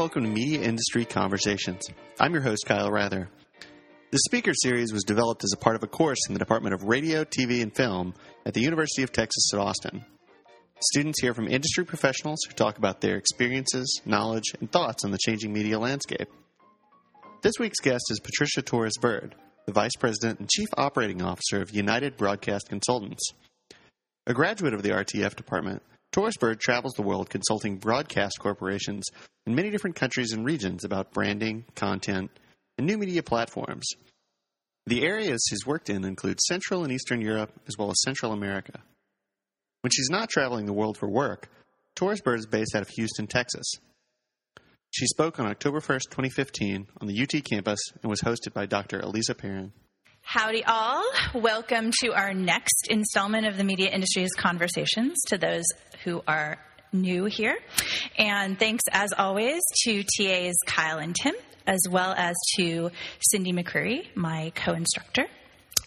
welcome to Media Industry Conversations. I'm your host, Kyle Rather. The speaker series was developed as a part of a course in the Department of Radio, TV, and Film at the University of Texas at Austin. Students hear from industry professionals who talk about their experiences, knowledge, and thoughts on the changing media landscape. This week's guest is Patricia Torres Burd, the Vice President and Chief Operating Officer of United Broadcast Consultants. A graduate of the RTF department, Torres Burd travels the world consulting broadcast corporations in many different countries and regions about branding, content, and new media platforms. The areas he's worked in include Central and Eastern Europe as well as Central America. When she's not traveling the world for work, Torres Burd is based out of Houston, Texas. She spoke on October 1st, 2015, on the UT campus and was hosted by Dr. Alisa Perren. Howdy, all. Welcome to our next installment of the Media Industries Conversations to those who are new here. And thanks, as always, to TAs Kyle and Tim, as well as to Cindy McCreary, my co instructor.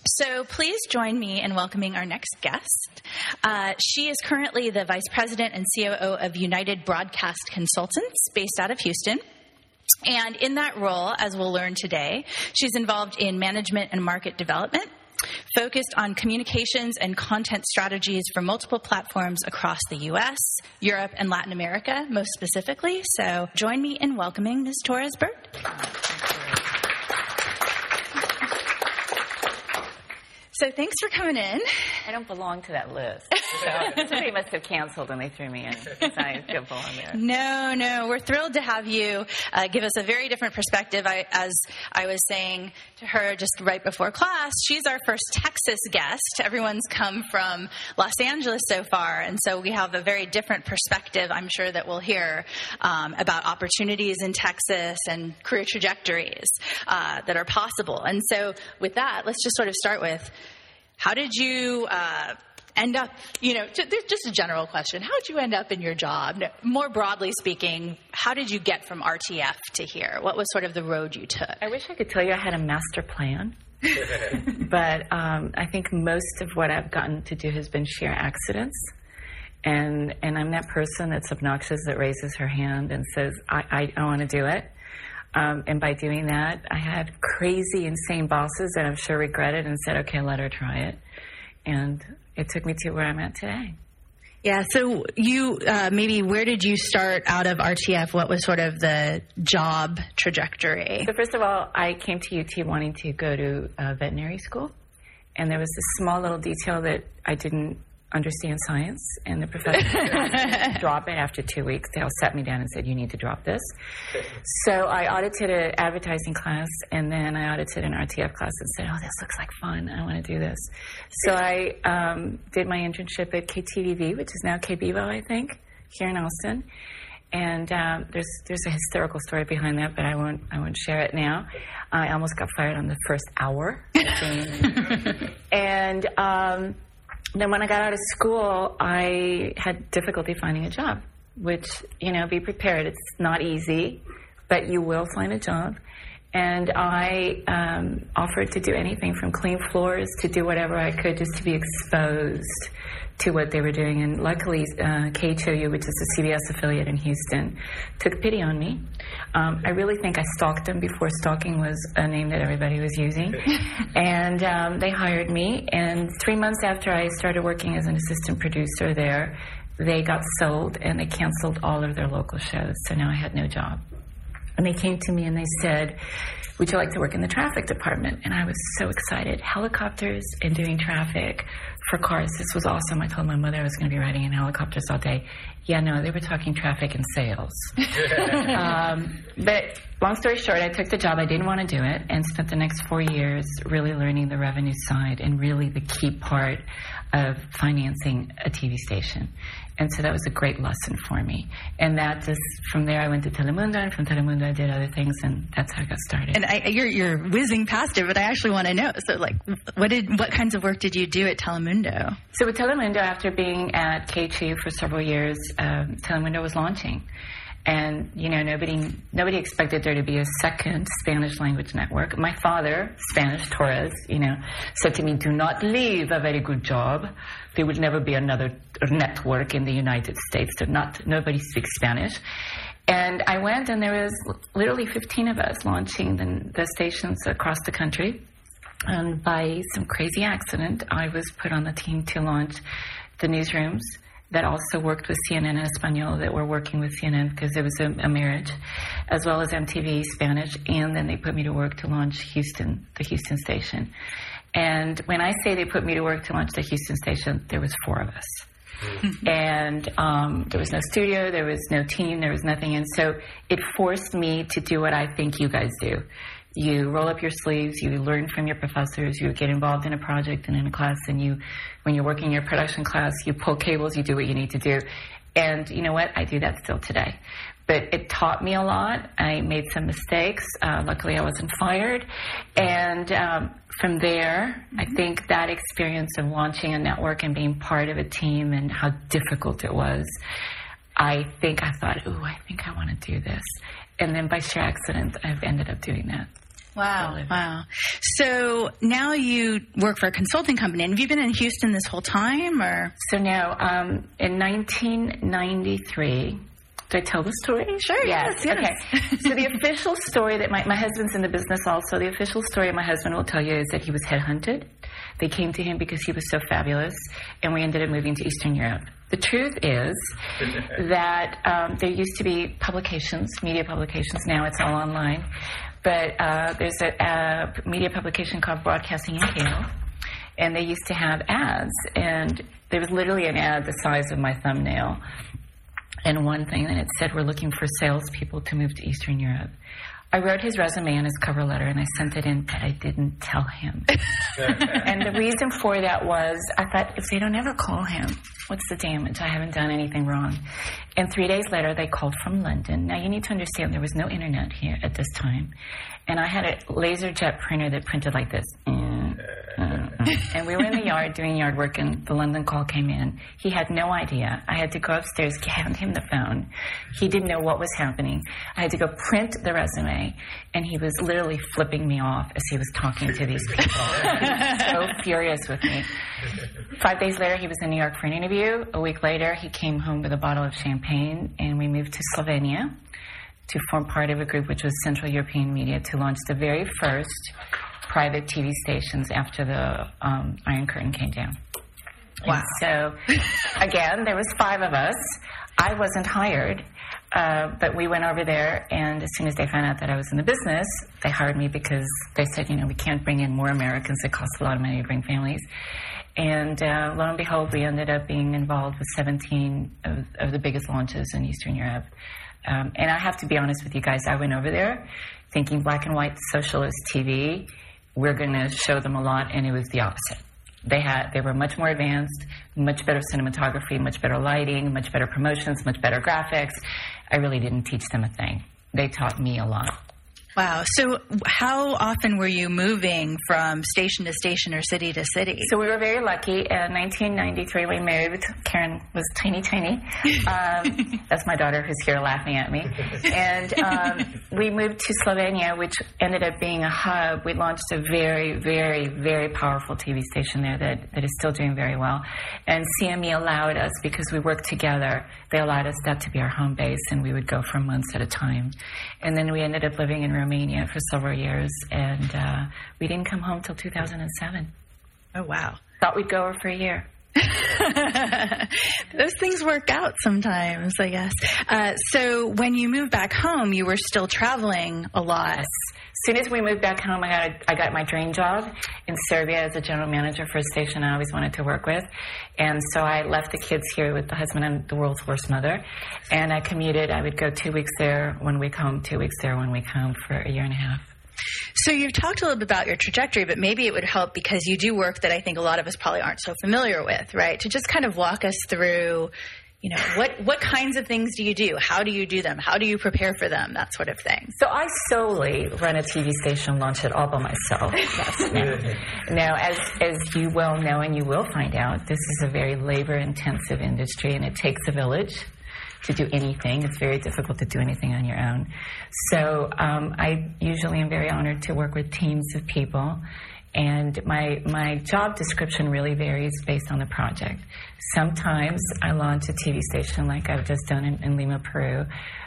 So please join me in welcoming our next guest. Uh, she is currently the Vice President and COO of United Broadcast Consultants, based out of Houston. And in that role, as we'll learn today, she's involved in management and market development, focused on communications and content strategies for multiple platforms across the US, Europe, and Latin America, most specifically. So join me in welcoming Ms. Torres Burd. So thanks for coming in. I don't belong to that list. So somebody must have canceled and they threw me in. I still belong there. No, no, we're thrilled to have you uh, give us a very different perspective. I, as I was saying to her just right before class, she's our first Texas guest. Everyone's come from Los Angeles so far, and so we have a very different perspective. I'm sure that we'll hear um, about opportunities in Texas and career trajectories uh, that are possible. And so, with that, let's just sort of start with how did you uh, end up, you know, just a general question. How did you end up in your job? More broadly speaking, how did you get from RTF to here? What was sort of the road you took? I wish I could tell you I had a master plan. but um, I think most of what I've gotten to do has been sheer accidents. And, and I'm that person that's obnoxious that raises her hand and says, I, I, I want to do it. Um, and by doing that, I had crazy, insane bosses that I'm sure regretted and said, okay, let her try it. And it took me to where I'm at today. Yeah, so you uh, maybe where did you start out of RTF? What was sort of the job trajectory? So, first of all, I came to UT wanting to go to uh, veterinary school. And there was this small little detail that I didn't understand science, and the professor drop it after two weeks. They all sat me down and said, "You need to drop this." So I audited an advertising class, and then I audited an RTF class, and said, "Oh, this looks like fun. I want to do this." So I um, did my internship at KTVV, which is now KBEVO, I think, here in Austin. And um, there's there's a hysterical story behind that, but I won't I won't share it now. I almost got fired on the first hour, and. Um, then when I got out of school, I had difficulty finding a job, which, you know, be prepared. It's not easy, but you will find a job. And I um, offered to do anything from clean floors to do whatever I could just to be exposed to what they were doing. And luckily, uh, KHOU, which is a CBS affiliate in Houston, took pity on me. Um, I really think I stalked them before stalking was a name that everybody was using. and um, they hired me. And three months after I started working as an assistant producer there, they got sold and they canceled all of their local shows. So now I had no job. And they came to me and they said, Would you like to work in the traffic department? And I was so excited. Helicopters and doing traffic for cars. This was awesome. I told my mother I was going to be riding in helicopters all day. Yeah, no, they were talking traffic and sales. um, but long story short, I took the job. I didn't want to do it and spent the next four years really learning the revenue side and really the key part of financing a TV station. And so that was a great lesson for me. And that just, from there I went to Telemundo, and from Telemundo I did other things, and that's how I got started. And I, you're, you're whizzing past it, but I actually want to know. So, like, what did what kinds of work did you do at Telemundo? So with Telemundo, after being at KHOU for several years, um, Telemundo was launching and you know nobody nobody expected there to be a second Spanish language network. My father, Spanish Torres, you know, said to me, "Do not leave a very good job. There will never be another network in the United States. not nobody speaks Spanish." And I went, and there was literally 15 of us launching the, the stations across the country. And by some crazy accident, I was put on the team to launch the newsrooms that also worked with CNN en Español that were working with CNN because it was a, a, marriage, as well as MTV Spanish. And then they put me to work to launch Houston, the Houston station. And when I say they put me to work to launch the Houston station, there was four of us. Mm-hmm. and um, there was no studio, there was no team, there was nothing. And so it forced me to do what I think you guys do. You roll up your sleeves, you learn from your professors, you get involved in a project and in a class, and you, when you're working your production class, you pull cables, you do what you need to do. And you know what? I do that still today but it taught me a lot. I made some mistakes. Uh, luckily, I wasn't fired. And um, from there, I mm-hmm. think that experience of launching a network and being part of a team and how difficult it was, I think I thought, ooh, I think I want to do this. And then by sheer accident, I've ended up doing that. Wow. Wow. So now you work for a consulting company. And have you been in Houston this whole time or? So now, um, in 1993, Did I tell the story? Sure. Yes. yes, Okay. so the official story that my, my husband's in the business also. The official story my husband will tell you is that he was headhunted. They came to him because he was so fabulous, and we ended up moving to Eastern Europe. The truth is that um, there used to be publications, media publications. Now it's all online. But uh, there's a, a, media publication called Broadcasting & Cable, and they used to have ads. And there was literally an ad the size of my thumbnail and one thing, and it said we're looking for salespeople to move to Eastern Europe. I wrote his resume and his cover letter and I sent it in, but I didn't tell him. and the reason for that was I thought if they don't ever call him, what's the damage? I haven't done anything wrong. And three days later, they called from London. Now, you need to understand there was no internet here at this time. And I had a laser jet printer that printed like this. Mm. Mm-hmm. and we were in the yard doing yard work, and the London call came in. He had no idea. I had to go upstairs, hand him the phone. He didn't know what was happening. I had to go print the resume, and he was literally flipping me off as he was talking to these people. so furious with me. Five days later, he was in New York for an interview. A week later, he came home with a bottle of champagne, and we moved to Slovenia to form part of a group which was Central European Media to launch the very first private TV stations after the um, Iron Curtain came down. Wow. And so, again, there was five of us. I wasn't hired, uh, but we went over there, and as soon as they found out that I was in the business, they hired me because they said, you know, we can't bring in more Americans. It costs a lot of money to bring families. And uh, lo and behold, we ended up being involved with 17 of, of the biggest launches in Eastern Europe. Um, and I have to be honest with you guys, I went over there thinking black and white socialist TV, we're going to show them a lot, and it was the opposite. They had they were much more advanced, much better cinematography, much better lighting, much better promotions, much better graphics. I really didn't teach them a thing. They taught me a lot. Wow. So, how often were you moving from station to station or city to city? So, we were very lucky. In 1993, we moved. Karen was tiny, tiny. Um, that's my daughter who's here laughing at me. And um, we moved to Slovenia, which ended up being a hub. We launched a very, very, very powerful TV station there that, that is still doing very well. And CME allowed us, because we worked together, they allowed us that to be our home base, and we would go for months at a time. And then we ended up living in Romania for several years, and uh, we didn't come home till 2007. Oh, wow. Thought we'd go over for a year. Those things work out sometimes, I guess. Uh, so when you moved back home, you were still traveling a lot. As soon as we moved back home, I got a, I got my dream job in Serbia as a general manager for a station I always wanted to work with, and so I left the kids here with the husband and the world's worst mother, and I commuted. I would go two weeks there, one week home, two weeks there, one week home for a year and a half. So you've talked a little bit about your trajectory, but maybe it would help because you do work that I think a lot of us probably aren't so familiar with, right? To just kind of walk us through, you know, what what kinds of things do you do? How do you do them? How do you prepare for them? That sort of thing. So I solely run a TV station, launch it all by myself. now, now, as as you well know, and you will find out, this is a very labor intensive industry, and it takes a village to do anything. It's very difficult to do anything on your own. So um, I usually am very honored to work with teams of people. And my, my job description really varies based on the project. Sometimes I launch a TV station like I've just done in, in Lima, Peru,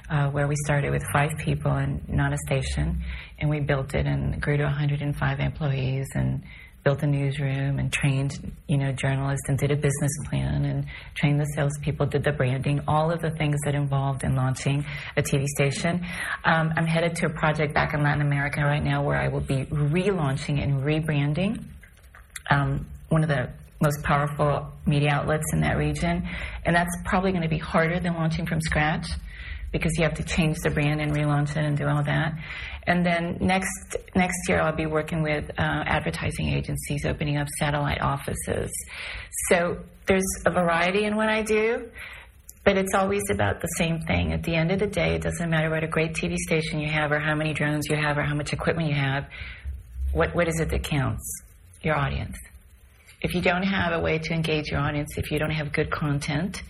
uh, where we started with five people and not a station, and we built it and grew to 105 employees and built a newsroom and trained, you know, journalists and did a business plan and trained the salespeople, did the branding, all of the things that involved in launching a TV station. Um, I'm headed to a project back in Latin America right now where I will be relaunching and rebranding um, one of the most powerful media outlets in that region, and that's probably going to be harder than launching from scratch because you have to change the brand and relaunch it and do all that. And then next next year, I'll be working with uh, advertising agencies, opening up satellite offices. So there's a variety in what I do, but it's always about the same thing. At the end of the day, it doesn't matter what a great TV station you have, or how many drones you have, or how much equipment you have. What what is it that counts? Your audience. If you don't have a way to engage your audience, if you don't have good content,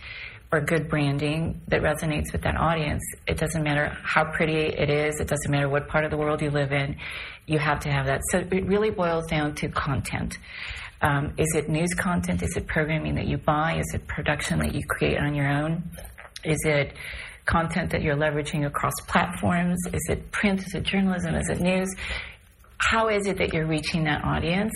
or good branding that resonates with that audience. It doesn't matter how pretty it is, it doesn't matter what part of the world you live in, you have to have that. So it really boils down to content. Um, is it news content? Is it programming that you buy? Is it production that you create on your own? Is it content that you're leveraging across platforms? Is it print? Is it journalism? Is it news? How is it that you're reaching that audience?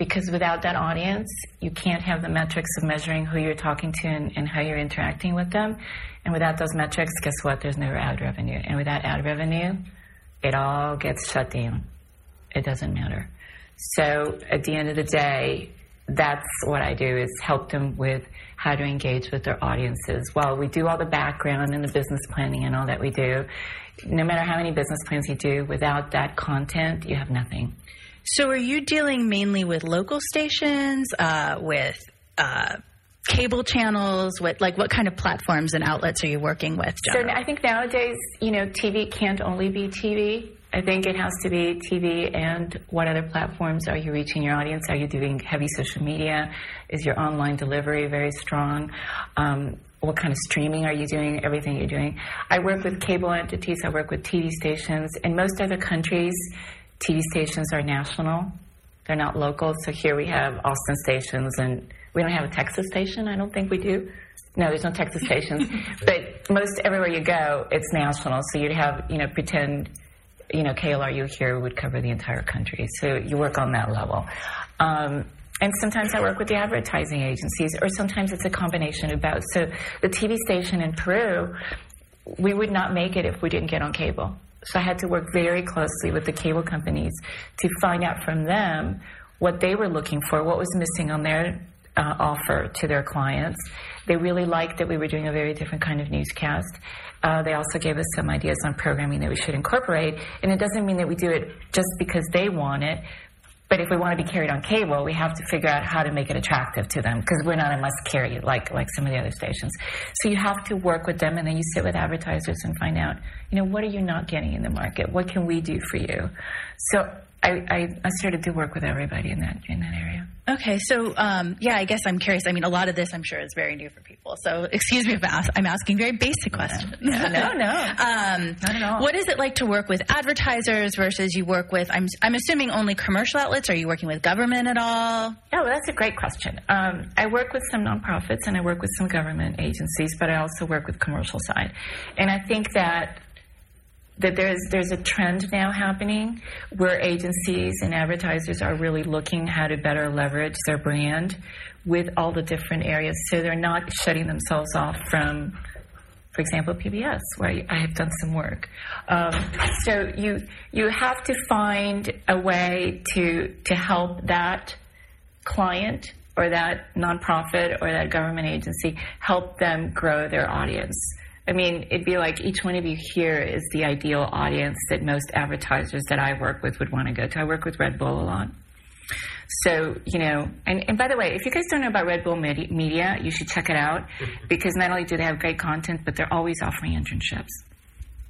Because without that audience, you can't have the metrics of measuring who you're talking to and, and, how you're interacting with them. And without those metrics, guess what? There's no ad revenue. And without ad revenue, it all gets shut down. It doesn't matter. So at the end of the day, that's what I do is help them with how to engage with their audiences. While we do all the background and the business planning and all that we do, no matter how many business plans you do, without that content, you have nothing. So, are you dealing mainly with local stations, uh, with uh, cable channels? What like what kind of platforms and outlets are you working with? Generally? So, I think nowadays, you know, TV can't only be TV. I think it has to be TV and what other platforms are you reaching your audience? Are you doing heavy social media? Is your online delivery very strong? Um, what kind of streaming are you doing? Everything you're doing. I work with cable entities. I work with TV stations. In most other countries, TV stations are national, they're not local. So here we have Austin stations, and we don't have a Texas station. I don't think we do. No, there's no Texas stations. but most everywhere you go, it's national. So you'd have, you know, pretend, you know, KLRU here would cover the entire country. So you work on that level. Um, and sometimes I work with the advertising agencies, or sometimes it's a combination of both. So the TV station in Peru, we would not make it if we didn't get on cable. So I had to work very closely with the cable companies to find out from them what they were looking for, what was missing on their uh, offer to their clients. They really liked that we were doing a very different kind of newscast. Uh, they also gave us some ideas on programming that we should incorporate. And it doesn't mean that we do it just because they want it, but if we want to be carried on cable, we have to figure out how to make it attractive to them because we're not a must carry like like some of the other stations. So you have to work with them, and then you sit with advertisers and find out, you know, what are you not getting in the market? What can we do for you? So I, I, I started to work with everybody in that in that area. Okay, so um, yeah, I guess I'm curious. I mean, a lot of this I'm sure is very new for people. So excuse me if I'm asking very basic questions. no, no, no. um, not at all. What is it like to work with advertisers versus you work with? I'm I'm assuming only commercial outlets. Are you working with government at all? Oh, well, that's a great question. Um, I work with some nonprofits and I work with some government agencies, but I also work with commercial side, and I think that that there's there's a trend now happening where agencies and advertisers are really looking how to better leverage their brand with all the different areas. So they're not shutting themselves off from for example PBS where I have done some work. Um, so you you have to find a way to to help that client or that nonprofit or that government agency help them grow their audience I mean, it'd be like each one of you here is the ideal audience that most advertisers that I work with would want to go to. I work with Red Bull a lot. So, you know, and, and by the way, if you guys don't know about Red Bull Media, you should check it out because not only do they have great content, but they're always offering internships.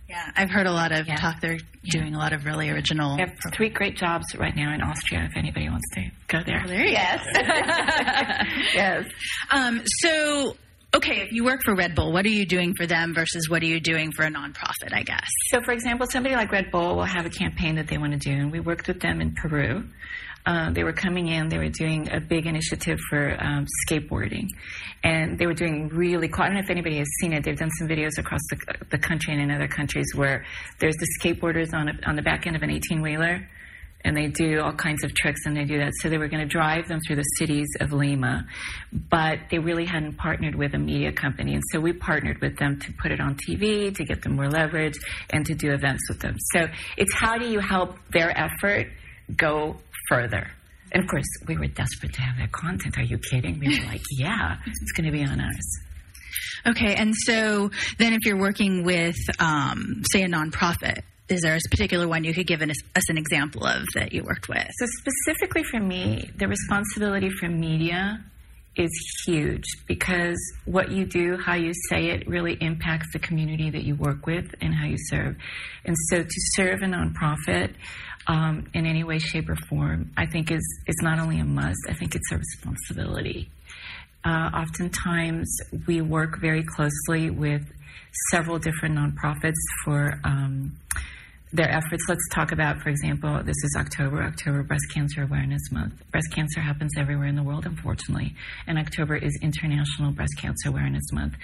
Yeah, I've heard a lot of yeah. talk. They're yeah. doing a lot of really original. They have three great jobs right now in Austria. If anybody wants to go there, oh, there yes, yes. Um, so okay, if you work for Red Bull, what are you doing for them versus what are you doing for a nonprofit, I guess? So, for example, somebody like Red Bull will have a campaign that they want to do, and we worked with them in Peru. uh, they were coming in. They were doing a big initiative for um, skateboarding, and they were doing really cool. I don't know if anybody has seen it. They've done some videos across the, the country and in other countries where there's the skateboarders on a, on the back end of an 18 wheeler and they do all kinds of tricks and they do that. So they were going to drive them through the cities of Lima, but they really hadn't partnered with a media company. And so we partnered with them to put it on TV, to get them more leverage, and to do events with them. So it's how do you help their effort go further? And of course, we were desperate to have that content. Are you kidding? We were like, yeah, it's going to be on ours. Okay, and so then if you're working with, um, say, a nonprofit, is there a particular one you could give an, us an example of that you worked with? So, specifically for me, the responsibility for media is huge because what you do, how you say it, really impacts the community that you work with and how you serve. And so, to serve a nonprofit um, in any way, shape, or form, I think is is not only a must. I think it's a responsibility. Uh, oftentimes, we work very closely with several different nonprofits for. Um, their efforts. Let's talk about, for example, this is October, October Breast Cancer Awareness Month. Breast cancer happens everywhere in the world, unfortunately, and October is International Breast Cancer Awareness Month.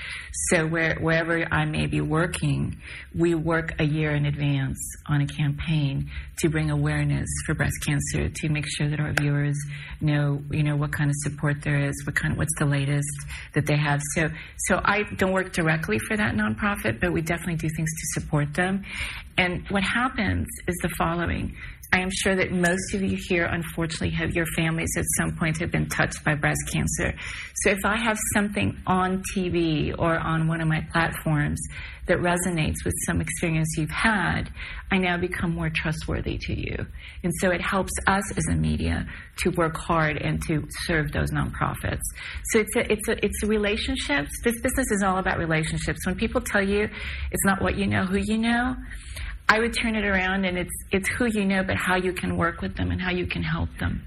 So where, wherever I may be working, we work a year in advance on a campaign to bring awareness for breast cancer, to make sure that our viewers know, you know, what kind of support there is, what kind what's the latest that they have. So, so I don't work directly for that nonprofit, but we definitely do things to support them. And what happens is the following. I am sure that most of you here, unfortunately, have your families at some point have been touched by breast cancer. So if I have something on TV or on one of my platforms that resonates with some experience you've had, I now become more trustworthy to you. And so it helps us as a media to work hard and to serve those nonprofits. So it's a, it's a, it's relationships. This business is all about relationships. When people tell you it's not what you know, who you know, I would turn it around and it's it's who you know, but how you can work with them and how you can help them.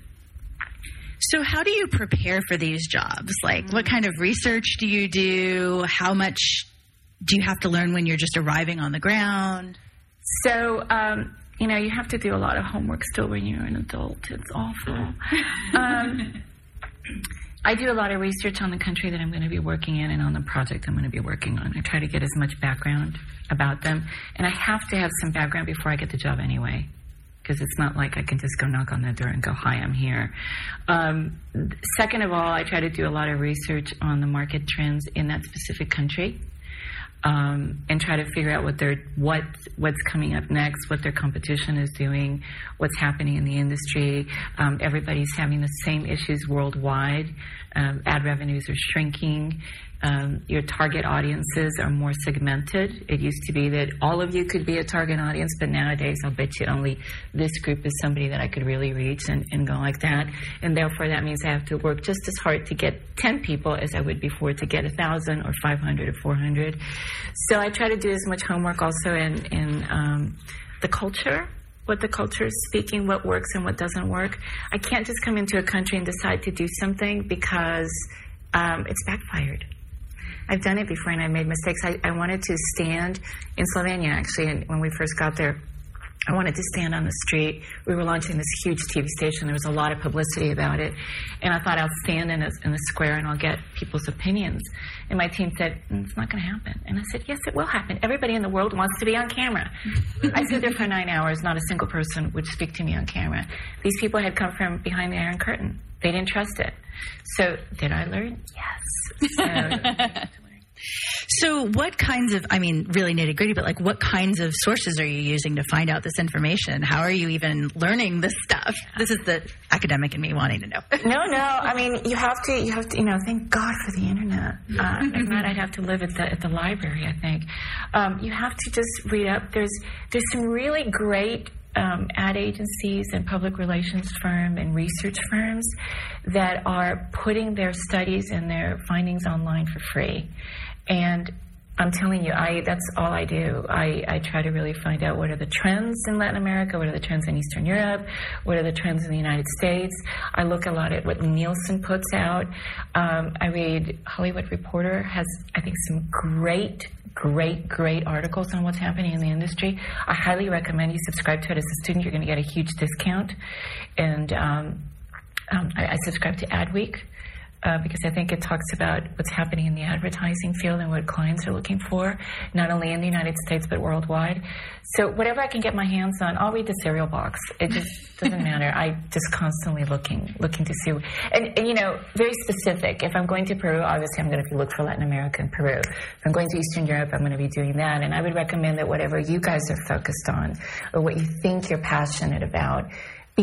So, how do you prepare for these jobs? Like, what kind of research do you do? How much do you have to learn when you're just arriving on the ground? So, um, you know, you have to do a lot of homework still when you're an adult. It's awful. um, I do a lot of research on the country that I'm going to be working in and on the project I'm going to be working on. I try to get as much background about them. And I have to have some background before I get the job anyway. Because it's not like I can just go knock on the door and go, Hi, I'm here. Um, second of all, I try to do a lot of research on the market trends in that specific country um, and try to figure out what they're what what's coming up next, what their competition is doing, what's happening in the industry. Um, everybody's having the same issues worldwide. Um, ad revenues are shrinking. Um, your target audiences are more segmented. It used to be that all of you could be a target audience, but nowadays I'll bet you only this group is somebody that I could really reach and, and go like that. And therefore, that means I have to work just as hard to get 10 people as I would before to get 1,000 or 500 or 400. So I try to do as much homework also in, in um, the culture what the culture is speaking, what works and what doesn't work. I can't just come into a country and decide to do something because um, it's backfired. I've done it before and I made mistakes. I, I wanted to stand in Slovenia actually, and when we first got there, I wanted to stand on the street. We were launching this huge TV station. There was a lot of publicity about it. And I thought I'll stand in a, in a square and I'll get people's opinions. And my team said, mm, It's not going to happen. And I said, Yes, it will happen. Everybody in the world wants to be on camera. I stood there for nine hours. Not a single person would speak to me on camera. These people had come from behind the Iron Curtain. They didn't trust it. So, did I learn? Yes. So, So, what kinds of, I mean, really nitty gritty, but like what kinds of sources are you using to find out this information? How are you even learning this stuff? This is the academic in me wanting to know. no, no. I mean, you have to, you have to, you know, thank God for the internet. Uh, if not, I'd have to live at the, at the library, I think. Um, you have to just read up. There's, there's some really great um, ad agencies and public relations firm and research firms that are putting their studies and their findings online for free. And I'm telling you, I that's all I do. I, I try to really find out what are the trends in Latin America, what are the trends in Eastern Europe, what are the trends in the United States. I look a lot at what Nielsen puts out. Um, I read Hollywood Reporter has, I think, some great great, great articles on what's happening in the industry. I highly recommend you subscribe to it as a student. You're going to get a huge discount. And um, um, I, I subscribe to Adweek uh, because I think it talks about what's happening in the advertising field and what clients are looking for, not only in the United States but worldwide. So whatever I can get my hands on, I'll read the cereal box. It just doesn't matter. I just constantly looking, looking to see, and, and, you know, very specific. If I'm going to Peru, obviously I'm going to look for Latin America and Peru. If I'm going to Eastern Europe, I'm going to be doing that. And I would recommend that whatever you guys are focused on, or what you think you're passionate about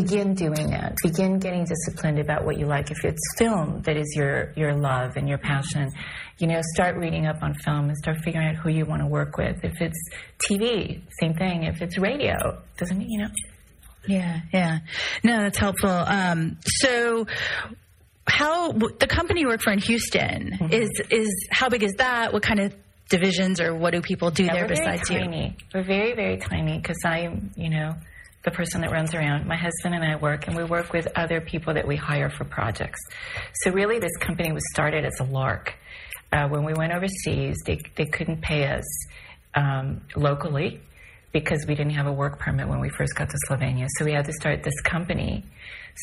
begin doing that. Begin getting disciplined about what you like. If it's film that is your, your love and your passion, you know, start reading up on film and start figuring out who you want to work with. If it's TV, same thing. If it's radio, doesn't mean, you know? Yeah, yeah. No, that's helpful. Um, so, how the company you work for in Houston mm-hmm. is is how big is that? What kind of divisions or what do people do yeah, there besides you? We're very very tiny because I'm you know the person that runs around. My husband and I work, and we work with other people that we hire for projects. So really, this company was started as a lark. Uh, when we went overseas, they they couldn't pay us um, locally because we didn't have a work permit when we first got to Slovenia. So we had to start this company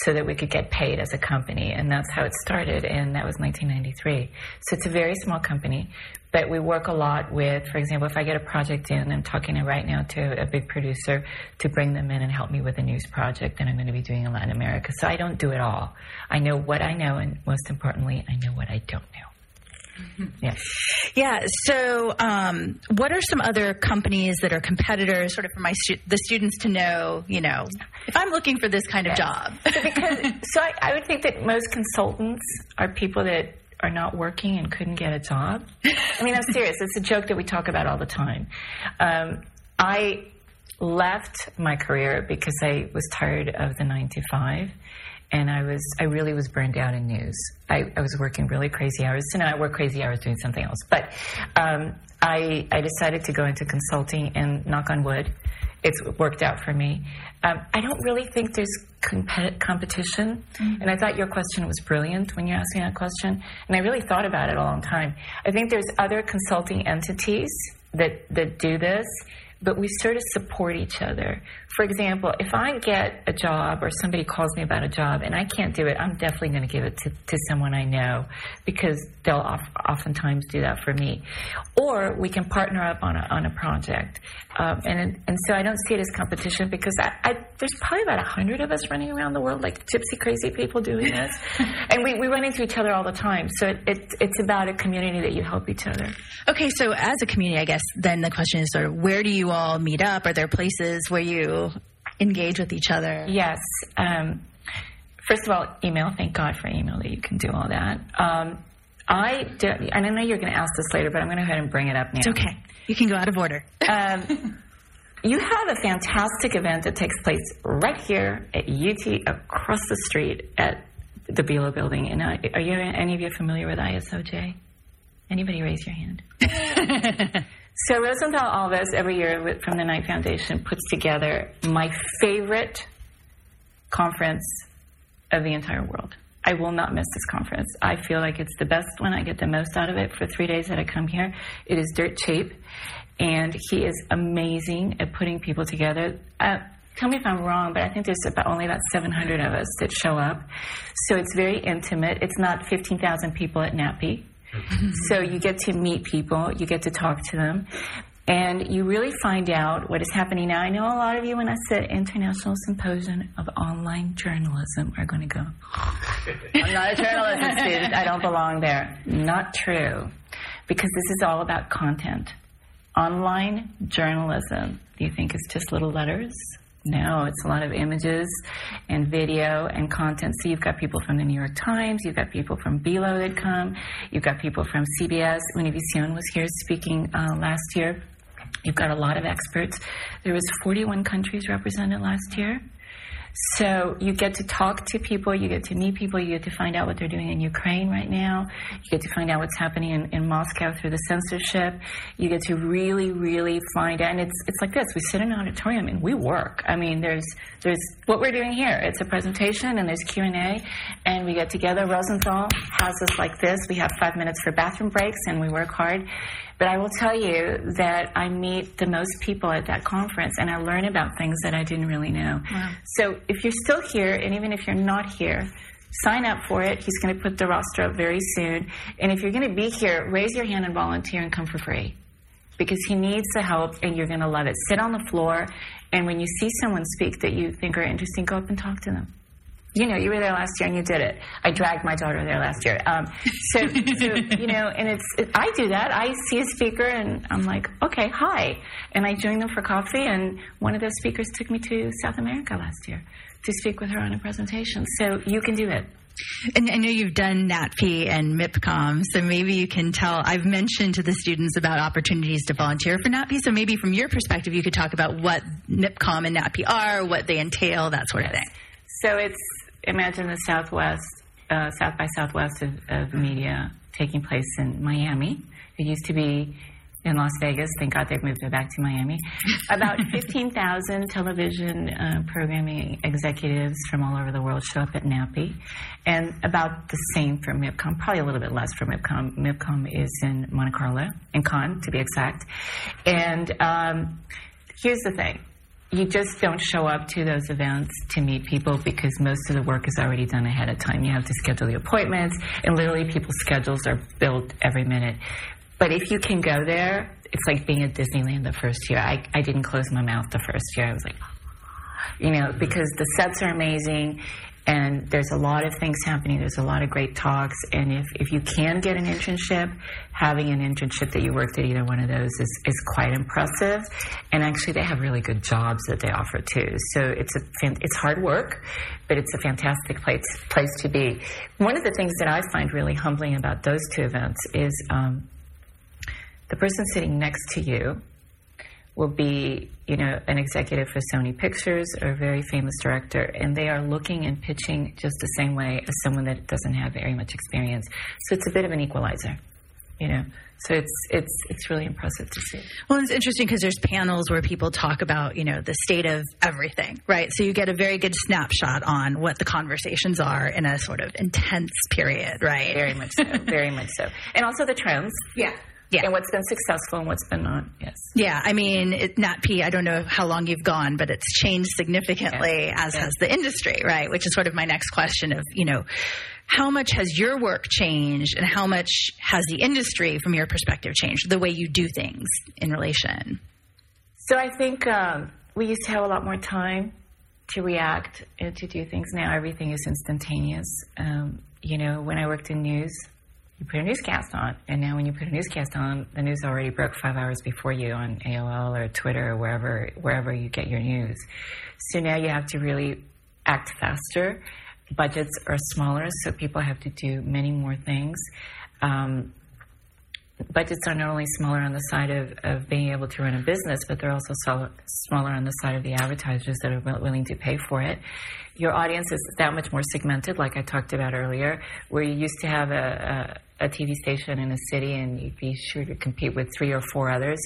so that we could get paid as a company. And that's how it started, and that was 1993. So it's a very small company, but we work a lot with, for example, if I get a project in, I'm talking right now to a big producer to bring them in and help me with a news project that I'm going to be doing in Latin America. So I don't do it all. I know what I know, and most importantly, I know what I don't know. Yeah. Yeah. So, um, what are some other companies that are competitors, sort of for my stu- the students to know? You know, if I'm looking for this kind of job. so because so I, I would think that most consultants are people that are not working and couldn't get a job. I mean, I'm serious. It's a joke that we talk about all the time. Um, I left my career because I was tired of the nine to five and I was I really was burned out in news. I, I was working really crazy hours. So now I work crazy hours doing something else. But um, I I decided to go into consulting, and knock on wood, it's worked out for me. Um, I don't really think there's comp- competition, mm-hmm. and I thought your question was brilliant when you asked me that question, and I really thought about it a long time. I think there's other consulting entities that that do this but we sort of support each other. For example, if I get a job or somebody calls me about a job and I can't do it, I'm definitely going to give it to, to someone I know because they'll oft, oftentimes do that for me. Or we can partner up on a, on a project. Um, and, and so I don't see it as competition because I, I, there's probably about a hundred of us running around the world like gypsy crazy people doing this. and we, we run into each other all the time. So it, it, it's about a community that you help each other. Okay, so as a community, I guess then the question is sort of where do you all meet up? Are there places where you engage with each other? Yes. Um, first of all, email. Thank God for email that you can do all that. Um, I do, and I know you're going to ask this later, but I'm going to go ahead and bring it up now. It's okay. You can go out of order. Um, you have a fantastic event that takes place right here at UT across the street at the Belo building. And uh, are you any of you familiar with ISOJ? Anybody raise your hand? so Rosental Alves every year from the Knight Foundation puts together my favorite conference of the entire world. I will not miss this conference. I feel like it's the best one. I get the most out of it for three days that I come here. It is dirt cheap, and he is amazing at putting people together. Uh, tell me if I'm wrong, but I think there's about only about 700 of us that show up. So it's very intimate. It's not 15,000 people at NATPE. So you get to meet people, you get to talk to them, and you really find out what is happening now. I know a lot of you, when I said International Symposium of Online Journalism, are going to go, I'm not a journalism student, I don't belong there. Not true, because this is all about content. Online journalism, do you think it's just little letters? No, it's a lot of images and video and content. So you've got people from the New York Times, you've got people from Belo that come, you've got people from CBS. Univision was here speaking uh, last year. You've got a lot of experts. There was 41 countries represented last year. So you get to talk to people, you get to meet people, you get to find out what they're doing in Ukraine right now, you get to find out what's happening in, in Moscow through the censorship. You get to really, really find out. And it's it's like this: we sit in an auditorium and we work. I mean, there's there's what we're doing here. It's a presentation and there's Q and A, and we get together. Rosental has us like this. We have five minutes for bathroom breaks, and we work hard. But I will tell you that I meet the most people at that conference and I learn about things that I didn't really know. Wow. So if you're still here, and even if you're not here, sign up for it. He's going to put the roster up very soon. And if you're going to be here, raise your hand and volunteer and come for free. Because he needs the help and you're going to love it. Sit on the floor, and when you see someone speak that you think are interesting, go up and talk to them. You know, you were there last year and you did it. I dragged my daughter there last year. Um, so, so, you know, and it's, it, I do that. I see a speaker and I'm like, okay, hi. And I join them for coffee, and one of those speakers took me to South America last year to speak with her on a presentation. So you can do it. And I know you've done NATPE and MIPCOM, so maybe you can tell. I've mentioned to the students about opportunities to volunteer for NATPE, so maybe from your perspective, you could talk about what MIPCOM and NATPE are, what they entail, that sort of thing. So it's imagine the Southwest, uh, South by Southwest of, of media taking place in Miami. It used to be in Las Vegas. Thank God they've moved it back to Miami. About 15,000 television uh, programming executives from all over the world show up at NATPE, and about the same for MIPCOM, probably a little bit less for MIPCOM. MIPCOM is in Monte Carlo, in Cannes to be exact. And um, here's the thing you just don't show up to those events to meet people because most of the work is already done ahead of time. You have to schedule the appointments, and literally people's schedules are built every minute. But if you can go there, it's like being at Disneyland the first year. I, I didn't close my mouth the first year. I was like, you know, because the sets are amazing and there's a lot of things happening. There's a lot of great talks. And if, if you can get an internship, having an internship that you worked at either one of those is, is quite impressive. And actually, they have really good jobs that they offer too. So it's a it's hard work, but it's a fantastic place place to be. One of the things that I find really humbling about those two events is um, the person sitting next to you will be, you know, an executive for Sony Pictures or a very famous director, and they are looking and pitching just the same way as someone that doesn't have very much experience. So it's a bit of an equalizer, you know. So it's it's it's really impressive to see. Well, it's interesting because there's panels where people talk about you know the state of everything, right? So you get a very good snapshot on what the conversations are in a sort of intense period, right? Very much so. very much so, and also the trends. Yeah. Yeah. And what's been successful and what's been not. Yes. Yeah. I mean, it, NATPE, I don't know how long you've gone, but it's changed significantly, Yeah. as Yeah. has the industry, right? Which is sort of my next question of, you know, how much has your work changed and how much has the industry, from your perspective, changed? The way you do things in relation. So I think um, we used to have a lot more time to react and to do things. Now everything is instantaneous. Um, you know, when I worked in news, you put a newscast on, and now when you put a newscast on, the news already broke five hours before you on AOL or Twitter or wherever wherever you get your news. So now you have to really act faster. Budgets are smaller, so people have to do many more things. Um, budgets are not only smaller on the side of, of being able to run a business, but they're also sol- smaller on the side of the advertisers that are willing to pay for it. Your audience is that much more segmented, like I talked about earlier, where you used to have a, a, a TV station in a city and you'd be sure to compete with three or four others.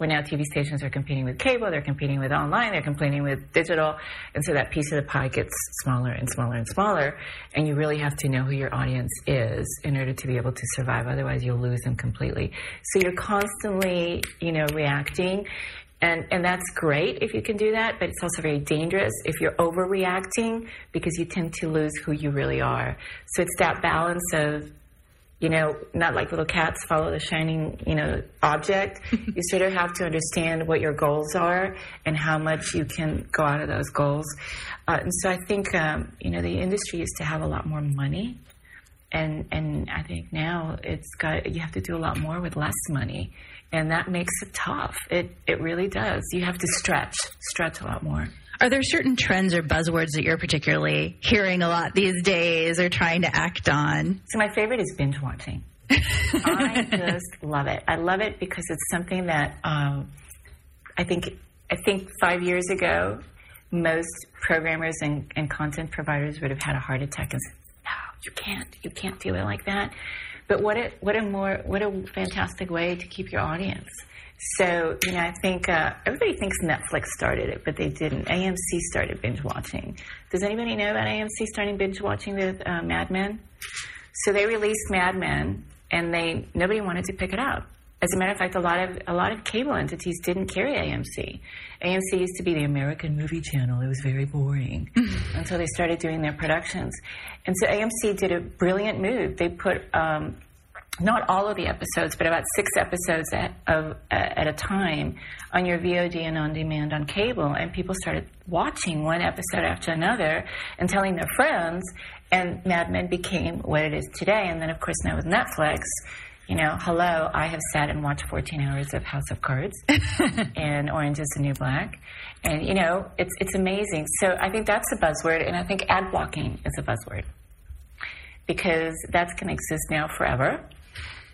Where now TV stations are competing with cable, they're competing with online, they're competing with digital, and so that piece of the pie gets smaller and smaller and smaller. And you really have to know who your audience is in order to be able to survive. Otherwise, you'll lose them completely. So you're constantly, you know, reacting. And, and that's great if you can do that, but it's also very dangerous if you're overreacting because you tend to lose who you really are. So it's that balance of you know, not like little cats follow the shining, you know, object. you sort of have to understand what your goals are and how much you can go out of those goals. Uh, and so I think, um, you know, the industry used to have a lot more money. And, and I think now it's got, you have to do a lot more with less money. And that makes it tough. It, it really does. You have to stretch, stretch a lot more. Are there certain trends or buzzwords that you're particularly hearing a lot these days or trying to act on? So my favorite is binge watching. I just love it. I love it because it's something that um, I think I think five years ago, most programmers and, and content providers would have had a heart attack and said, "No, you can't. You can't do it like that." But what a what a more what a fantastic way to keep your audience. So you know, I think uh, everybody thinks Netflix started it, but they didn't. AMC started binge watching. Does anybody know about AMC starting binge watching with uh, Mad Men? So they released Mad Men, and they nobody wanted to pick it up. As a matter of fact, a lot of a lot of cable entities didn't carry AMC. AMC used to be the American movie channel. It was very boring until they started doing their productions. And so AMC did a brilliant move. They put um, not all of the episodes, but about six episodes at, of, at a time on your VOD and on demand on cable. And people started watching one episode after another and telling their friends. And Mad Men became what it is today. And then, of course, now with Netflix, you know, hello, I have sat and watched 14 hours of House of Cards and Orange is the New Black. And, you know, it's, it's amazing. So I think that's a buzzword. And I think ad blocking is a buzzword because that's going to exist now forever.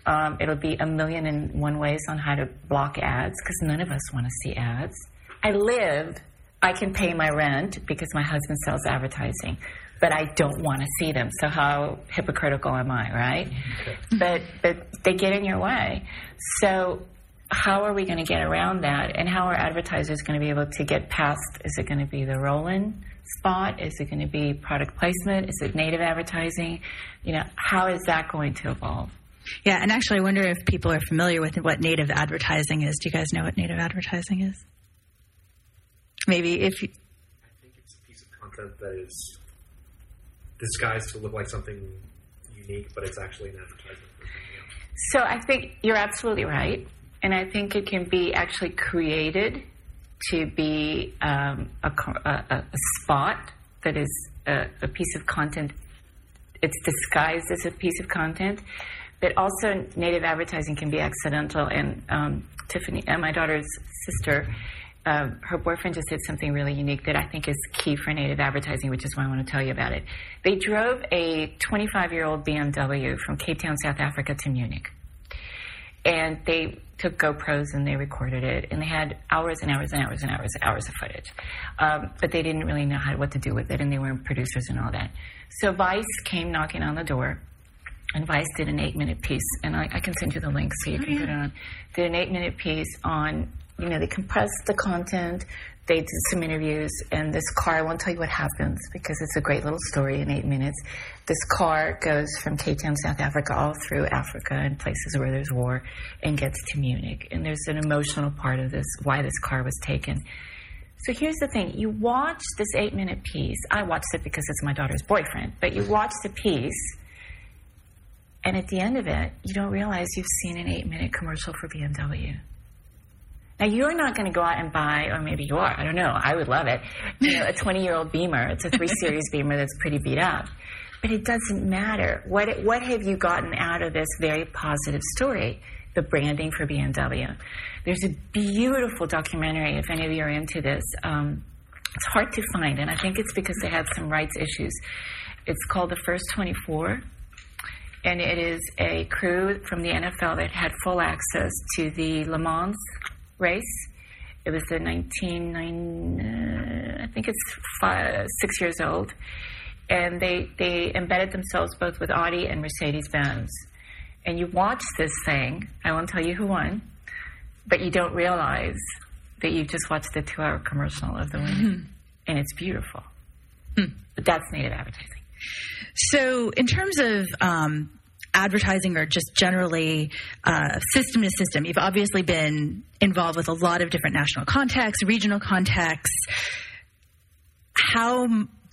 Um, it'll be a million and one ways on how to block ads because none of us want to see ads. I live, I can pay my rent because my husband sells advertising but I don't want to see them. So how hypocritical am I, right? Okay. But but they get in your way. So how are we going to get around that? And how are advertisers going to be able to get past? Is it going to be the roll-in spot? Is it going to be product placement? Is it native advertising? You know, how is that going to evolve? Yeah, and actually, I wonder if people are familiar with what native advertising is. Do you guys know what native advertising is? Maybe if you. I think it's a piece of content that is disguised to look like something unique, but it's actually an advertisement for something else. So I think you're absolutely right, and I think it can be actually created to be um, a, a, a, spot that is a, a, piece of content. It's disguised as a piece of content, but also native advertising can be accidental. And um, Tiffany, uh, my daughter's sister, um, her boyfriend just did something really unique that I think is key for native advertising, which is why I want to tell you about it. They drove a 25 year old BMW from Cape Town, South Africa to Munich. And they took GoPros and they recorded it, and they had hours and hours and hours and hours and hours of footage. Um, but they didn't really know how, what to do with it, and they weren't producers and all that. So Vice came knocking on the door, and Vice did an eight minute piece, and I, I can send you the link so you oh, can yeah. put it on. Did an eight minute piece on you know, they compressed the content. They did some interviews, and this car, I won't tell you what happens because it's a great little story in eight minutes. This car goes from Cape Town, South Africa, all through Africa and places where there's war and gets to Munich. And there's an emotional part of this, why this car was taken. So here's the thing you watch this eight minute piece. I watched it because it's my daughter's boyfriend, but you mm-hmm. watch the piece, and at the end of it, you don't realize you've seen an eight minute commercial for BMW. Now you're not going to go out and buy, or maybe you are. I don't know. I would love it. You know, a 20 year old Beamer. It's a three series Beamer that's pretty beat up, but it doesn't matter. What what have you gotten out of this very positive story? The branding for BMW. There's a beautiful documentary. If any of you are into this, um, it's hard to find, and I think it's because they had some rights issues. It's called The First 24 and it is a crew from the NFL that had full access to the Le Mans race. It was the 19, uh, I think it's five, six years old. And they, they embedded themselves both with Audi and Mercedes Benz. And you watch this thing, I won't tell you who won, but you don't realize that you just watched a two hour commercial of the winner. Mm-hmm. And it's beautiful. Mm. But that's native advertising. So, in terms of um, advertising or just generally uh, system to system. You've obviously been involved with a lot of different national contexts, regional contexts. How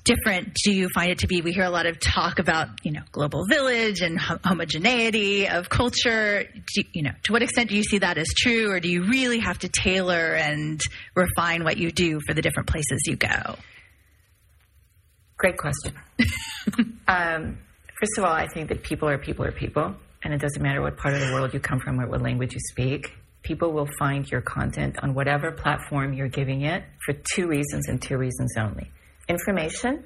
different do you find it to be? We hear a lot of talk about, you know, global village and homogeneity of culture. Do, you know, to what extent do you see that as true, or do you really have to tailor and refine what you do for the different places you go? Great question. um, First of all, I think that people are people are people, and it doesn't matter what part of the world you come from or what language you speak. People will find your content on whatever platform you're giving it for two reasons and two reasons only information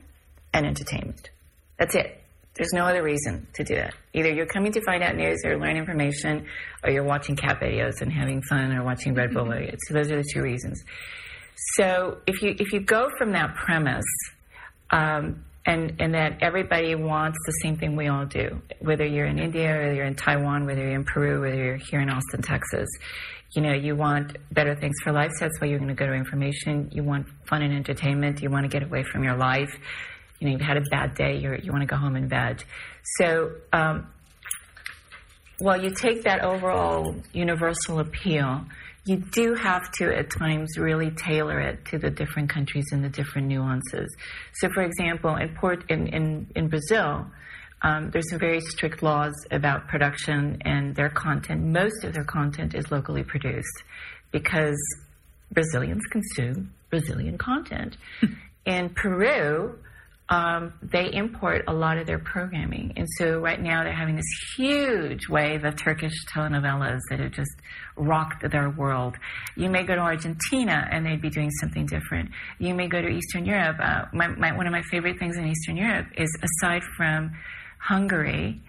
and entertainment. That's it. There's no other reason to do it. Either you're coming to find out news or learn information, or you're watching cat videos and having fun, or watching Red Bull. Mm-hmm. So those are the two reasons. So if you if you go from that premise, um, and, and that everybody wants the same thing we all do, whether you're in India, whether you're in Taiwan, whether you're in Peru, whether you're here in Austin, Texas. You know, you want better things for life, so that's why you're going to go to information. You want fun and entertainment. You want to get away from your life. You know, you've had a bad day, you're, you want to go home in bed. So, um, while you take that overall universal appeal, you do have to at times really tailor it to the different countries and the different nuances. So, for example, in Port in in, in Brazil. Um, there's some very strict laws about production and their content. Most of their content is locally produced because Brazilians consume Brazilian content. in Peru, um, they import a lot of their programming. And so right now they're having this huge wave of Turkish telenovelas that have just rocked their world. You may go to Argentina and they'd be doing something different. You may go to Eastern Europe. Uh, my, my, one of my favorite things in Eastern Europe is aside from Hungary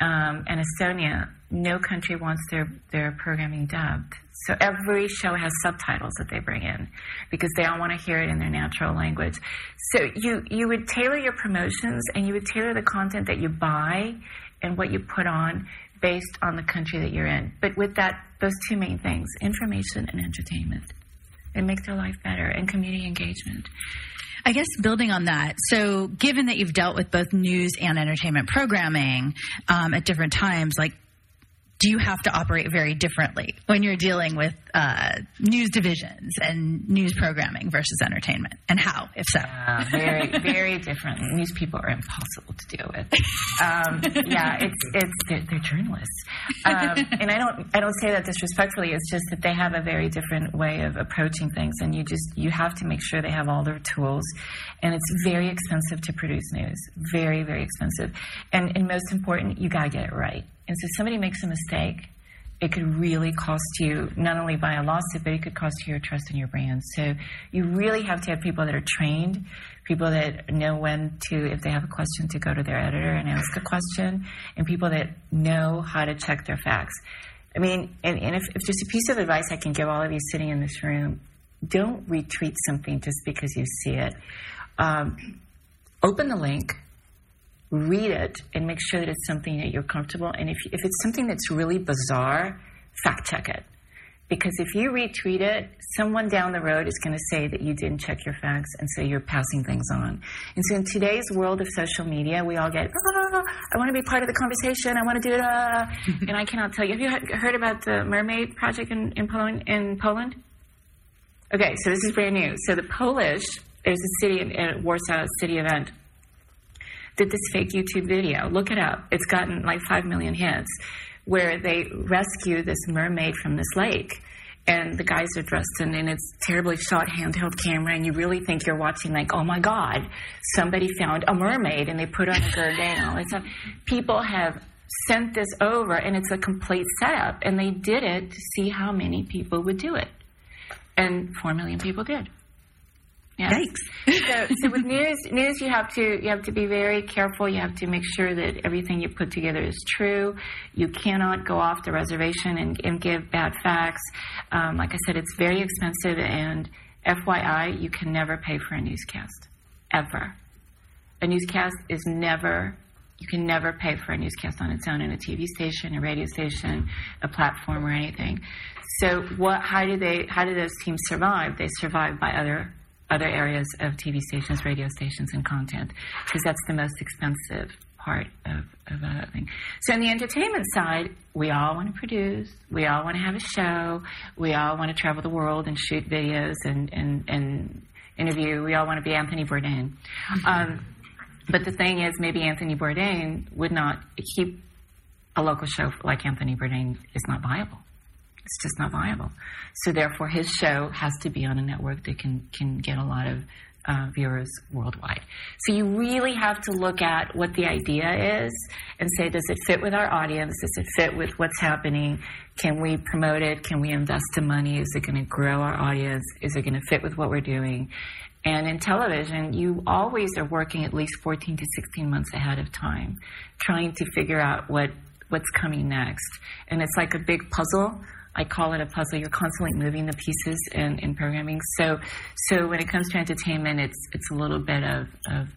um, and Estonia, no country wants their, their programming dubbed. So every show has subtitles that they bring in because they all want to hear it in their natural language. So you, you would tailor your promotions and you would tailor the content that you buy and what you put on based on the country that you're in. But with that, those two main things, information and entertainment. It makes their life better and community engagement. I guess building on that, so given that you've dealt with both news and entertainment programming um, at different times, like do you have to operate very differently when you're dealing with uh, news divisions and news programming versus entertainment, and how, if so? Uh, very, very different. News people are impossible to deal with. Um, yeah, it's it's they're, they're journalists, um, and I don't I don't say that disrespectfully. It's just that they have a very different way of approaching things, and you just you have to make sure they have all their tools, and it's very expensive to produce news. Very, very expensive, and and most important, you gotta get it right. And so, somebody makes a mistake, it could really cost you not only by a lawsuit, but it could cost you your trust in your brand. So you really have to have people that are trained, people that know when to, if they have a question, to go to their editor and ask a question, and people that know how to check their facts. I mean, and, and if, if just a piece of advice I can give all of you sitting in this room, don't retweet something just because you see it. Um, open the link, read it and make sure that it's something that you're comfortable. And if, if it's something that's really bizarre, fact check it. Because if you retweet it, someone down the road is going to say that you didn't check your facts, and so you're passing things on. And so, in today's world of social media, we all get, oh, I want to be part of the conversation. I want to do it. And I cannot tell you. Have you heard about the Mermaid Project in, in, Poland, in Poland? Okay, so this is brand new. So the Polish, there's a city in, in Warsaw city event did this fake YouTube video. Look it up. It's gotten like 5 million hits where they rescue this mermaid from this lake. And the guys are dressed in, and it's terribly shot handheld camera, and you really think you're watching, like, oh my God, somebody found a mermaid, and they put on a and all. People have sent this over, and it's a complete setup, and they did it to see how many people would do it. And 4 million people did. Yes. Thanks. so, so with news, news you have to you have to be very careful. You have to make sure that everything you put together is true. You cannot go off the reservation and, and give bad facts. Um, like I said, it's very expensive, and FYI, you can never pay for a newscast ever. A newscast is never you can never pay for a newscast on its own in a TV station, a radio station, a platform, or anything. So, what? How do they? How do those teams survive? They survive by other other areas of TV stations, radio stations, and content, because that's the most expensive part of, of a thing. So, on the entertainment side, we all want to produce, we all want to have a show, we all want to travel the world and shoot videos and, and, and interview, we all want to be Anthony Bourdain. Um, but the thing is, maybe Anthony Bourdain would not keep a local show like Anthony Bourdain is not viable. It's just not viable. So therefore, his show has to be on a network that can can get a lot of uh, viewers worldwide. So you really have to look at what the idea is and say, does it fit with our audience? Does it fit with what's happening? Can we promote it? Can we invest the money? Is it going to grow our audience? Is it going to fit with what we're doing? And in television, you always are working at least 14 to 16 months ahead of time, trying to figure out what what's coming next. And it's like a big puzzle I call it a puzzle. You're constantly moving the pieces in, in programming. So, so when it comes to entertainment, it's it's a little bit of, of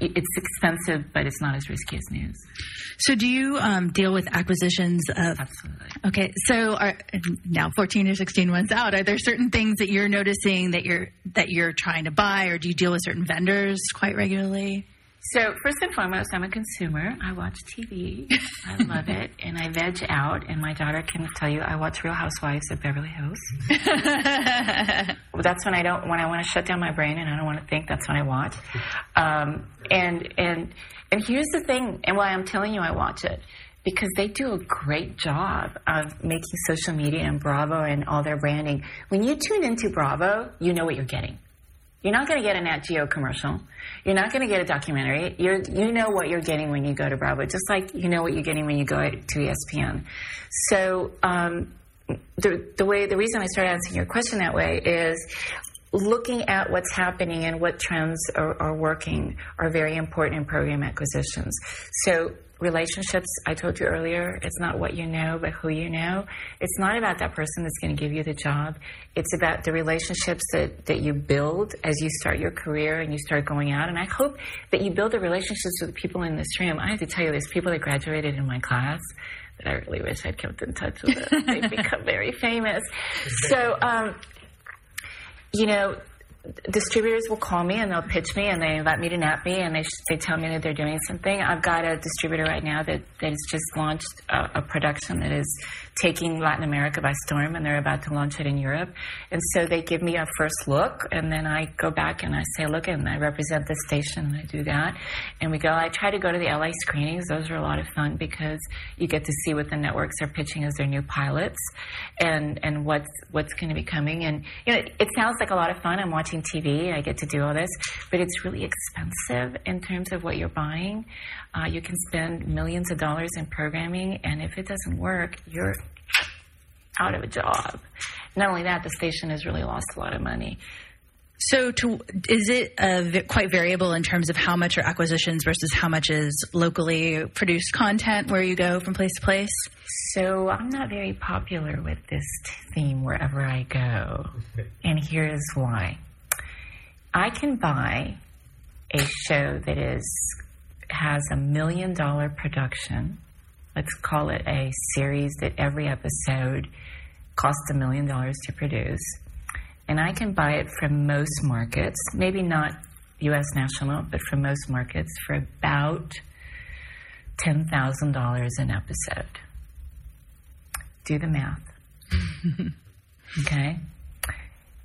it's expensive, but it's not as risky as news. So, do you um, deal with acquisitions of? Absolutely. Okay, so are, now fourteen or sixteen months out, are there certain things that you're noticing that you're that you're trying to buy, or do you deal with certain vendors quite regularly? So first and foremost, I'm a consumer. I watch TV. I love it, and I veg out. And my daughter can tell you, I watch Real Housewives of Beverly Hills. that's when I don't when I want to shut down my brain and I don't want to think. That's when I watch. Um, and and and here's the thing, and why I'm telling you I watch it because they do a great job of making social media and Bravo and all their branding. When you tune into Bravo, you know what you're getting. You're not going to get a Nat Geo commercial. You're not going to get a documentary. You're, you know what you're getting when you go to Bravo, just like you know what you're getting when you go to ESPN. So um, the, the way, the reason I started answering your question that way is looking at what's happening and what trends are, are, working are very important in program acquisitions. So relationships, I told you earlier, it's not what you know, but who you know. It's not about that person that's going to give you the job. It's about the relationships that, that you build as you start your career and you start going out. And I hope that you build the relationships with people in this room. I have to tell you, there's people that graduated in my class that I really wish I'd kept in touch with. They've become very famous. So, um, you know, distributors will call me and they'll pitch me and they invite me to NATPE and they, they tell me that they're doing something. I've got a distributor right now that, that has just launched a, a, production that is taking Latin America by storm and they're about to launch it in Europe. And so they give me a first look and then I go back and I say, look, and I represent the station and I do that. And we go, I try to go to the LA screenings. Those are a lot of fun because you get to see what the networks are pitching as their new pilots and, and what's, what's going to be coming. And, you know, it sounds like a lot of fun. I'm watching TV. I get to do all this, but it's really expensive in terms of what you're buying. Uh, you can spend millions of dollars in programming, and if it doesn't work, you're out of a job. Not only that, the station has really lost a lot of money. So, to, is it uh, quite variable in terms of how much are acquisitions versus how much is locally produced content where you go from place to place? So, I'm not very popular with this theme wherever I go. And here's why I can buy a show that is has a million dollar production. Let's call it a series that every episode costs a million dollars to produce and I can buy it from most markets, maybe not US national, but from most markets for about $10,000 an episode. Do the math. okay?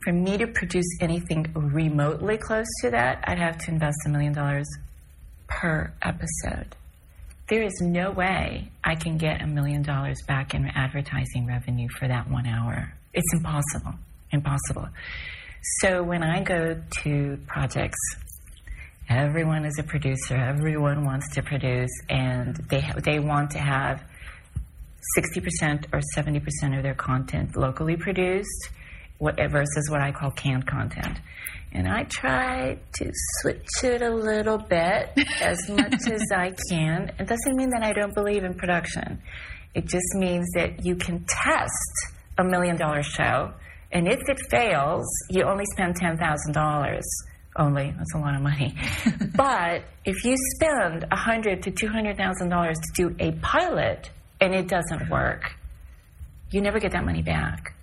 For me to produce anything remotely close to that, I'd have to invest a million dollars per episode. There is no way I can get a million dollars back in advertising revenue for that one hour. It's impossible impossible. So when I go to projects, everyone is a producer. Everyone wants to produce, and they they want to have sixty percent or seventy percent of their content locally produced, versus what I call canned content. And I try to switch it a little bit as much as I can. It doesn't mean that I don't believe in production. It just means that you can test a million dollar show and if it fails, you only spend $10,000 only. That's a lot of money. but if you spend a hundred to two hundred thousand dollars to do a pilot and it doesn't work, you never get that money back.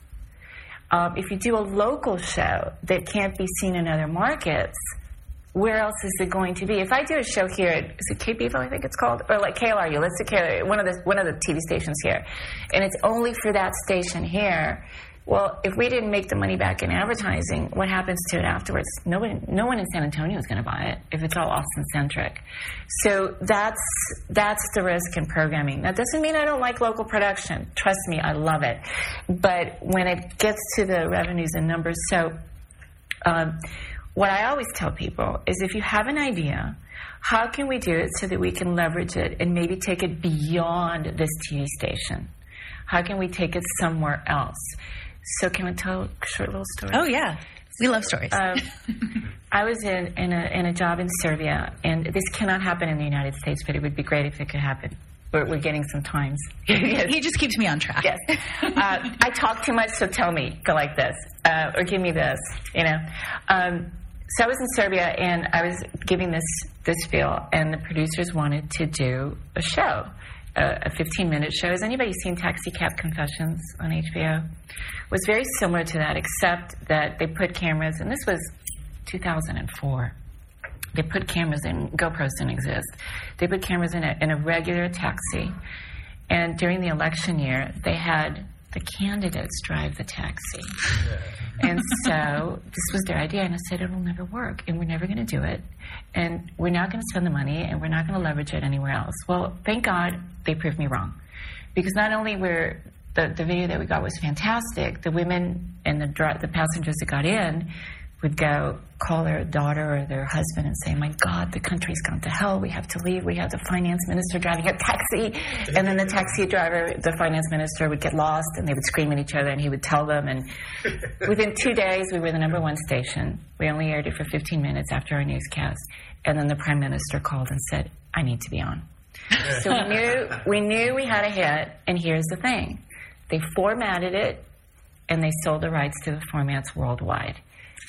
Um, if you do a local show that can't be seen in other markets, where else is it going to be? If I do a show here, at, is it I think it's called, or like KLRU, let's say one of the one of the TV stations here, and it's only for that station here well, if we didn't make the money back in advertising, what happens to it afterwards? No one, no one in San Antonio is going to buy it if it's all Austin centric. So that's that's the risk in programming. That doesn't mean I don't like local production. Trust me, I love it. But when it gets to the revenues and numbers, so um, what I always tell people is if you have an idea, how can we do it so that we can leverage it and maybe take it beyond this TV station? How can we take it somewhere else? So can I tell a short little story? Oh yeah, we love stories. Um, I was in in a, in a job in Serbia, and this cannot happen in the United States, but it would be great if it could happen. We're, we're getting some times. yes. He just keeps me on track. Yes. Uh, I talk too much, so tell me, go like this, uh, or give me this, you know. Um, so I was in Serbia, and I was giving this this spiel, and the producers wanted to do a show, a, a 15 minute show. Has anybody seen Taxi Cab Confessions on HBO? It was very similar to that, except that they put cameras, and this was 2004. They put cameras in. GoPros didn't exist. They put cameras in a, in a regular taxi, and during the election year, they had the candidates drive the taxi. and so this was their idea, and I said it'll never work, and we're never going to do it, and we're not going to spend the money, and we're not going to leverage it anywhere else. Well, thank God they proved me wrong, because not only were the, the video that we got was fantastic, the women and the the passengers that got in would go call their daughter or their husband and say, My God, the country's gone to hell. We have to leave. We have the finance minister driving a taxi. And then the taxi driver, the finance minister, would get lost and they would scream at each other and he would tell them. And within two days, we were the number one station. We only aired it for 15 minutes after our newscast. And then the prime minister called and said, I need to be on. so we knew, we knew we had a hit. And here's the thing they formatted it and they sold the rights to the formats worldwide.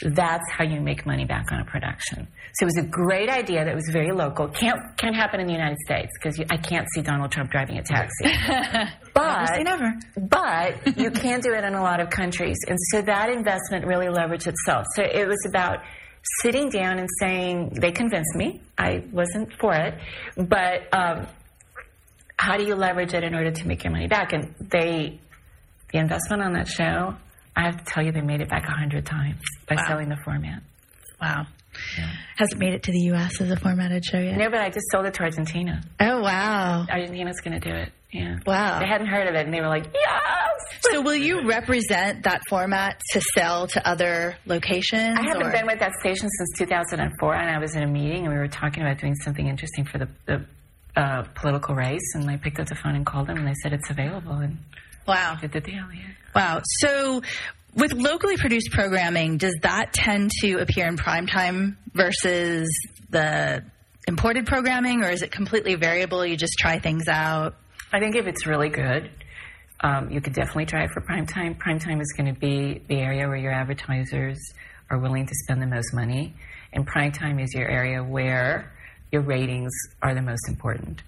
That's how you make money back on a production. So it was a great idea that was very local. Can't can't happen in the United States because I can't see Donald Trump driving a taxi. but say never. but you can do it in a lot of countries, and so that investment really leveraged itself. So it was about sitting down and saying they convinced me. I wasn't for it, but um, how do you leverage it in order to make your money back? And they the investment on that show I have to tell you, they made it back a hundred times by Wow. selling the format. Wow. Hasn't made it to the U.S. as a formatted show yet. No, but I just sold it to Argentina. Oh, wow. Argentina's going to do it. Yeah. Wow. They hadn't heard of it, and they were like, "Yes." So, will you represent that format to sell to other locations? I haven't or- been with that station since 2004, and I was in a meeting, and we were talking about doing something interesting for the, the uh, political race, and I picked up the phone and called them, and they said it's available, and Wow. the deal. Wow. So, with locally produced programming, does that tend to appear in primetime versus the imported programming, or is it completely variable? You just try things out? I think if it's really good, um, you could definitely try it for prime time. Prime time is going to be the area where your advertisers are willing to spend the most money, and prime time is your area where your ratings are the most important.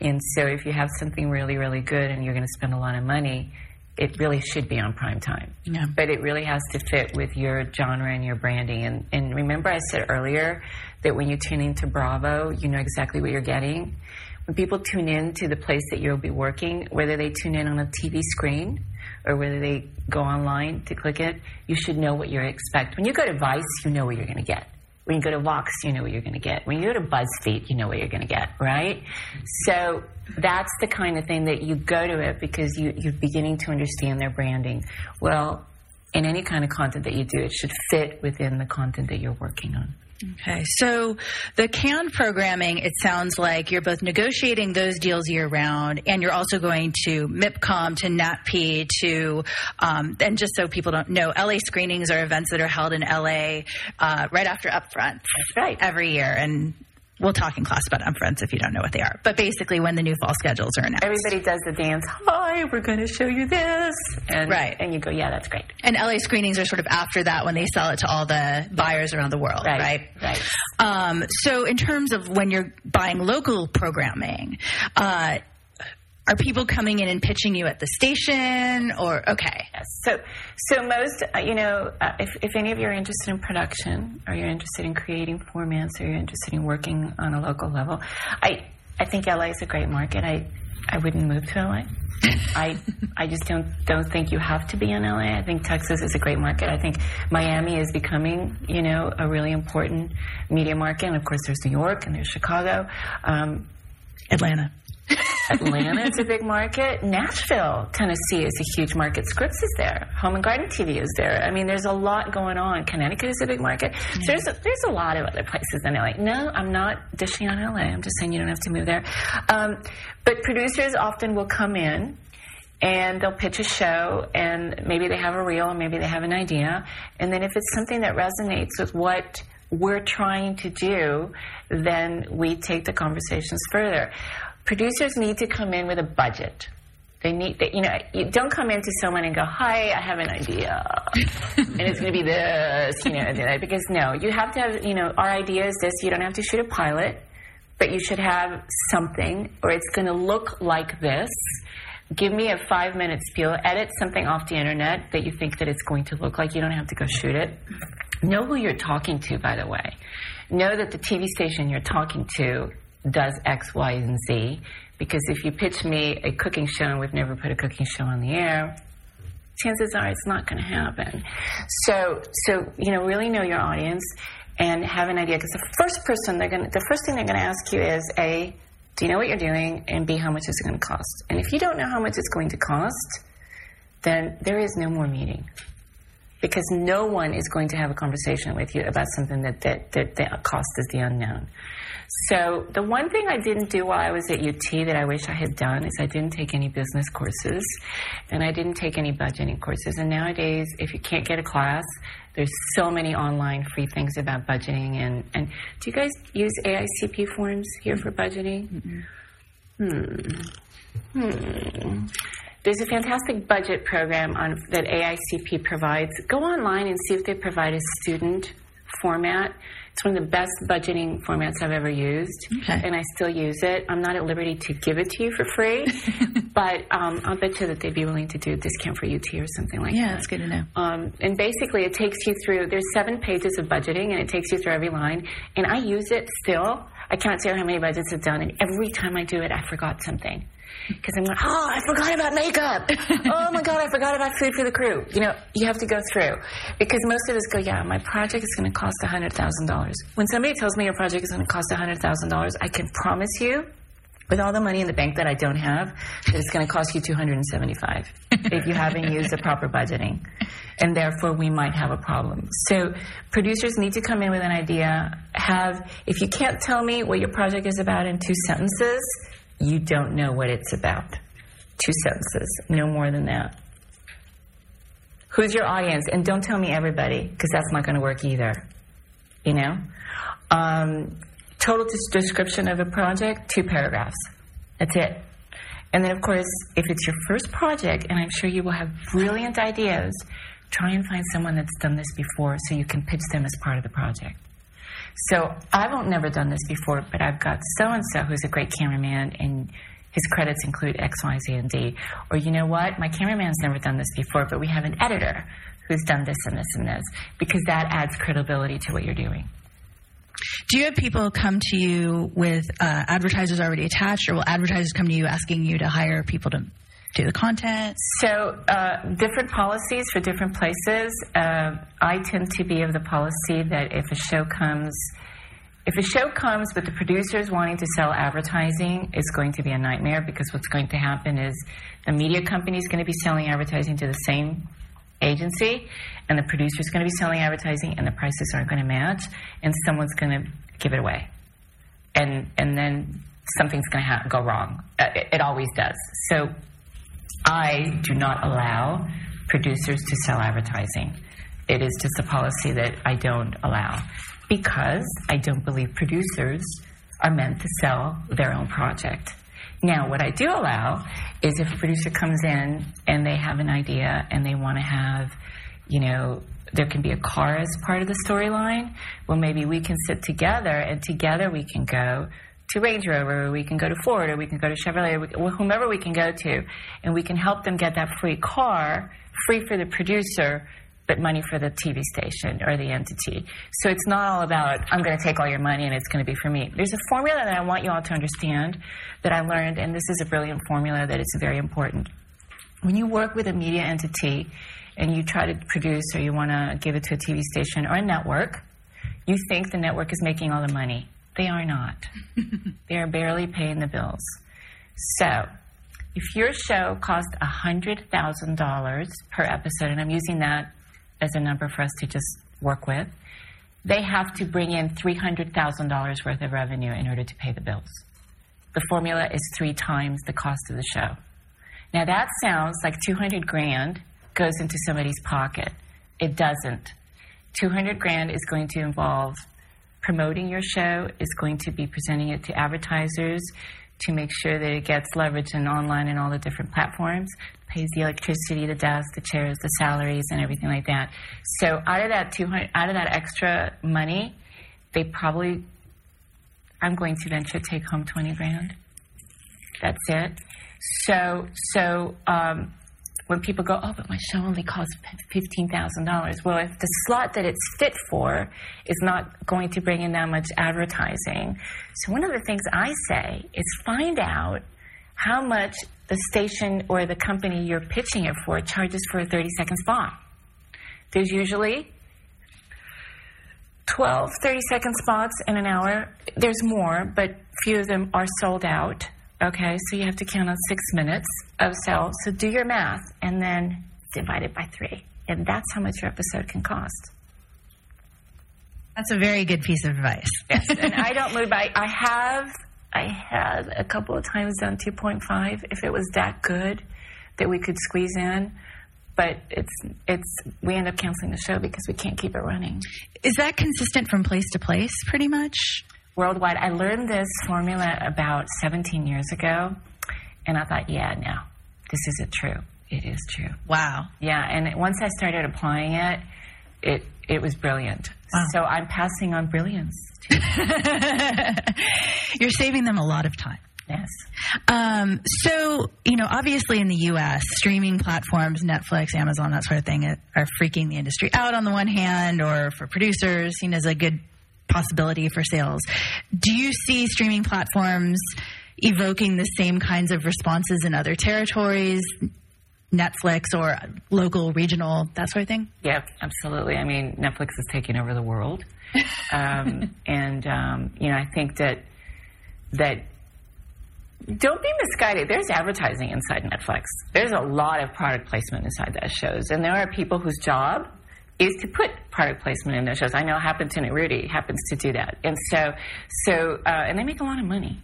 And so, if you have something really, really good and you're going to spend a lot of money, it really should be on prime time. Yeah. But it really has to fit with your genre and your branding. And, and remember, I said earlier that when you tune into Bravo, you know exactly what you're getting. When people tune in to the place that you'll be working, whether they tune in on a TV screen or whether they go online to click it, you should know what you expect. When you go to Vice, you know what you're going to get. When you go to Vox, you know what you're going to get. When you go to BuzzFeed, you know what you're going to get, right? So that's the kind of thing that you go to it because you, you're beginning to understand their branding. Well, in any kind of content that you do, it should fit within the content that you're working on. Okay, so the CAN programming, it sounds like you're both negotiating those deals year round, and you're also going to MIPCOM, to NATPE, to, um, and just so people don't know, LA screenings are events that are held in LA uh, right after Upfront. That's right. Every year, and we'll talk in class about Upfronts if you don't know what they are. But basically, when the new fall schedules are announced. Everybody does the dance. Hi, we're going to show you this, and Right. and you go, yeah, that's great. and LA screenings are sort of after that when they sell it to all the buyers around the world, Right, right? right. Um, so, in terms of when you're buying local programming, uh, are people coming in and pitching you at the station, or okay? Yes. So, so most, uh, you know, uh, if, if any of you are interested in production, or you're interested in creating formats, or you're interested in working on a local level, I, I think LA is a great market. I, I wouldn't move to LA. I, I just don't don't think you have to be in LA. I think Texas is a great market. I think Miami is becoming, you know, a really important media market. And of course, there's New York and there's Chicago. Um, Atlanta. Atlanta is a big market. Nashville, Tennessee is a huge market. Scripps is there. Home and Garden TV is there. I mean, there's a lot going on. Connecticut is a big market. So there's a, there's a lot of other places in LA. No, I'm not dishing on LA. I'm just saying you don't have to move there. Um, but producers often will come in and they'll pitch a show and maybe they have a reel and maybe they have an idea. And then if it's something that resonates with what we're trying to do, then we take the conversations further. Producers need to come in with a budget. They need, they, you know, you don't come into someone and go, "Hi, I have an idea, and it's going to be this," you know, because no, you have to have, you know, our idea is this. You don't have to shoot a pilot, but you should have something, or it's going to look like this. Give me a five minute spiel. Edit something off the internet that you think that it's going to look like. You don't have to go shoot it. Know who you're talking to, by the way. know that the TV station you're talking to does X, Y, and Z. Because if you pitch me a cooking show and we've never put a cooking show on the air, chances are it's not going to happen. So, so you know, really know your audience and have an idea. Because the first person they're going, the first thing they're going to ask you is a, do you know what you're doing? And b, how much is it going to cost? And if you don't know how much it's going to cost, then there is no more meeting. Because no one is going to have a conversation with you about something that, that, that the cost is the unknown. So the one thing I didn't do while I was at UT that I wish I had done is I didn't take any business courses and I didn't take any budgeting courses. And nowadays, if you can't get a class, there's so many online free things about budgeting. And, and do you guys use AICP forms here for budgeting? Hmm. Hmm. There's a fantastic budget program on, that AICP provides. Go online and see if they provide a student format. It's one of the best budgeting formats I've ever used, Okay. and I still use it. I'm not at liberty to give it to you for free, but um, I'll bet you that they'd be willing to do a discount for UT or something like Yeah, that. Yeah, that's good to know. Um, and basically, it takes you through. There's seven pages of budgeting, and it takes you through every line. And I use it still. I cannot tell you how many budgets I've done, and every time I do it, I forgot something. Because I'm like, oh, I forgot about makeup. oh my god, I forgot about food for the crew. You know, you have to go through because most of us go, yeah, my project is going to cost hundred thousand dollars. When somebody tells me your project is going to cost hundred thousand dollars, I can promise you with all the money in the bank that I don't have, that it's going to cost you 275 if you haven't used the proper budgeting. And therefore, we might have a problem. So, producers need to come in with an idea. Have, if you can't tell me what your project is about in two sentences, you don't know what it's about. Two sentences, no more than that. Who's your audience? And don't tell me everybody, because that's not going to work either. You know? Um, total des- description of a project, two paragraphs. That's it. And then, of course, if it's your first project, and I'm sure you will have brilliant ideas, try and find someone that's done this before so you can pitch them as part of the project. So I've never done this before, but I've got so and so who's a great cameraman, and his credits include X, Y, Z, and D. Or you know what? My cameraman's never done this before, but we have an editor who's done this and this and this because that adds credibility to what you're doing. Do you have people come to you with uh, advertisers already attached, or will advertisers come to you asking you to hire people to do the content? So, uh, different policies for different places. Uh, I tend to be of the policy that if a show comes, if a show comes with the producers wanting to sell advertising, it's going to be a nightmare because what's going to happen is the media company is going to be selling advertising to the same agency, and the producer is going to be selling advertising, and the prices aren't going to match, and someone's going to give it away, and and then something's going to ha- go wrong. Uh, it, it always does. So I do not allow producers to sell advertising. It is just a policy that I don't allow because I don't believe producers are meant to sell their own project. Now, what I do allow is if a producer comes in and they have an idea and they want to have, you know, there can be a car as part of the storyline. Well, maybe we can sit together and together we can go to Range Rover, or we can go to Ford, or we can go to Chevrolet, or we- whomever we can go to, and we can help them get that free car, free for the producer, but money for the TV station or the entity. So it's not all about, I'm going to take all your money and it's going to be for me. There's a formula that I want you all to understand that I learned, and this is a brilliant formula that is very important. When you work with a media entity and you try to produce or you want to give it to a TV station or a network, you think the network is making all the money. They are not. they are barely paying the bills. So, if your show costs $100,000 per episode, and I'm using that as a number for us to just work with, they have to bring in $300,000 worth of revenue in order to pay the bills. The formula is three times the cost of the show. Now that sounds like 200 grand goes into somebody's pocket. It doesn't. 200 grand is going to involve promoting your show, is going to be presenting it to advertisers to make sure that it gets leveraged and online and all the different platforms, pays the electricity, the desk, the chairs, the salaries, and everything like that. So out of that 200, out of that extra money, they probably, I'm going to venture take home 20 grand. That's it. So, so um, when people go, oh, but my show only costs $15,000. Well, if the slot that it's fit for is not going to bring in that much advertising. So, one of the things I say is find out how much the station or the company you're pitching it for charges for a 30 second spot. There's usually 12 30 second spots in an hour. There's more, but few of them are sold out. Okay, so you have to count on six minutes of sale. So do your math and then divide it by three. And that's how much your episode can cost. That's a very good piece of advice. Yes, and I don't move by. I have, I had a couple of times done 2.5 if it was that good that we could squeeze in. But it's it's we end up canceling the show because we can't keep it running. Is that consistent from place to place, pretty much? Worldwide. I learned this formula about 17 years ago, and I thought, yeah, no, this isn't true. It is true. Wow. Yeah, and once I started applying it, it it was brilliant. Wow. So I'm passing on brilliance. You're saving them a lot of time. Yes. Um, so, you know, obviously in the U.S., streaming platforms, Netflix, Amazon, that sort of thing, are freaking the industry out on the one hand, or for producers, seen as a good possibility for sales. Do you see streaming platforms evoking the same kinds of responses in other territories? Netflix or local, regional, that sort of thing? Yeah, absolutely. I mean, Netflix is taking over the world, um, and um, you know, I think that that don't be misguided. There's advertising inside Netflix. There's a lot of product placement inside those shows, and there are people whose job is to put product placement in their shows. I know Happenton and Rudy happens to do that, and so so uh, and they make a lot of money,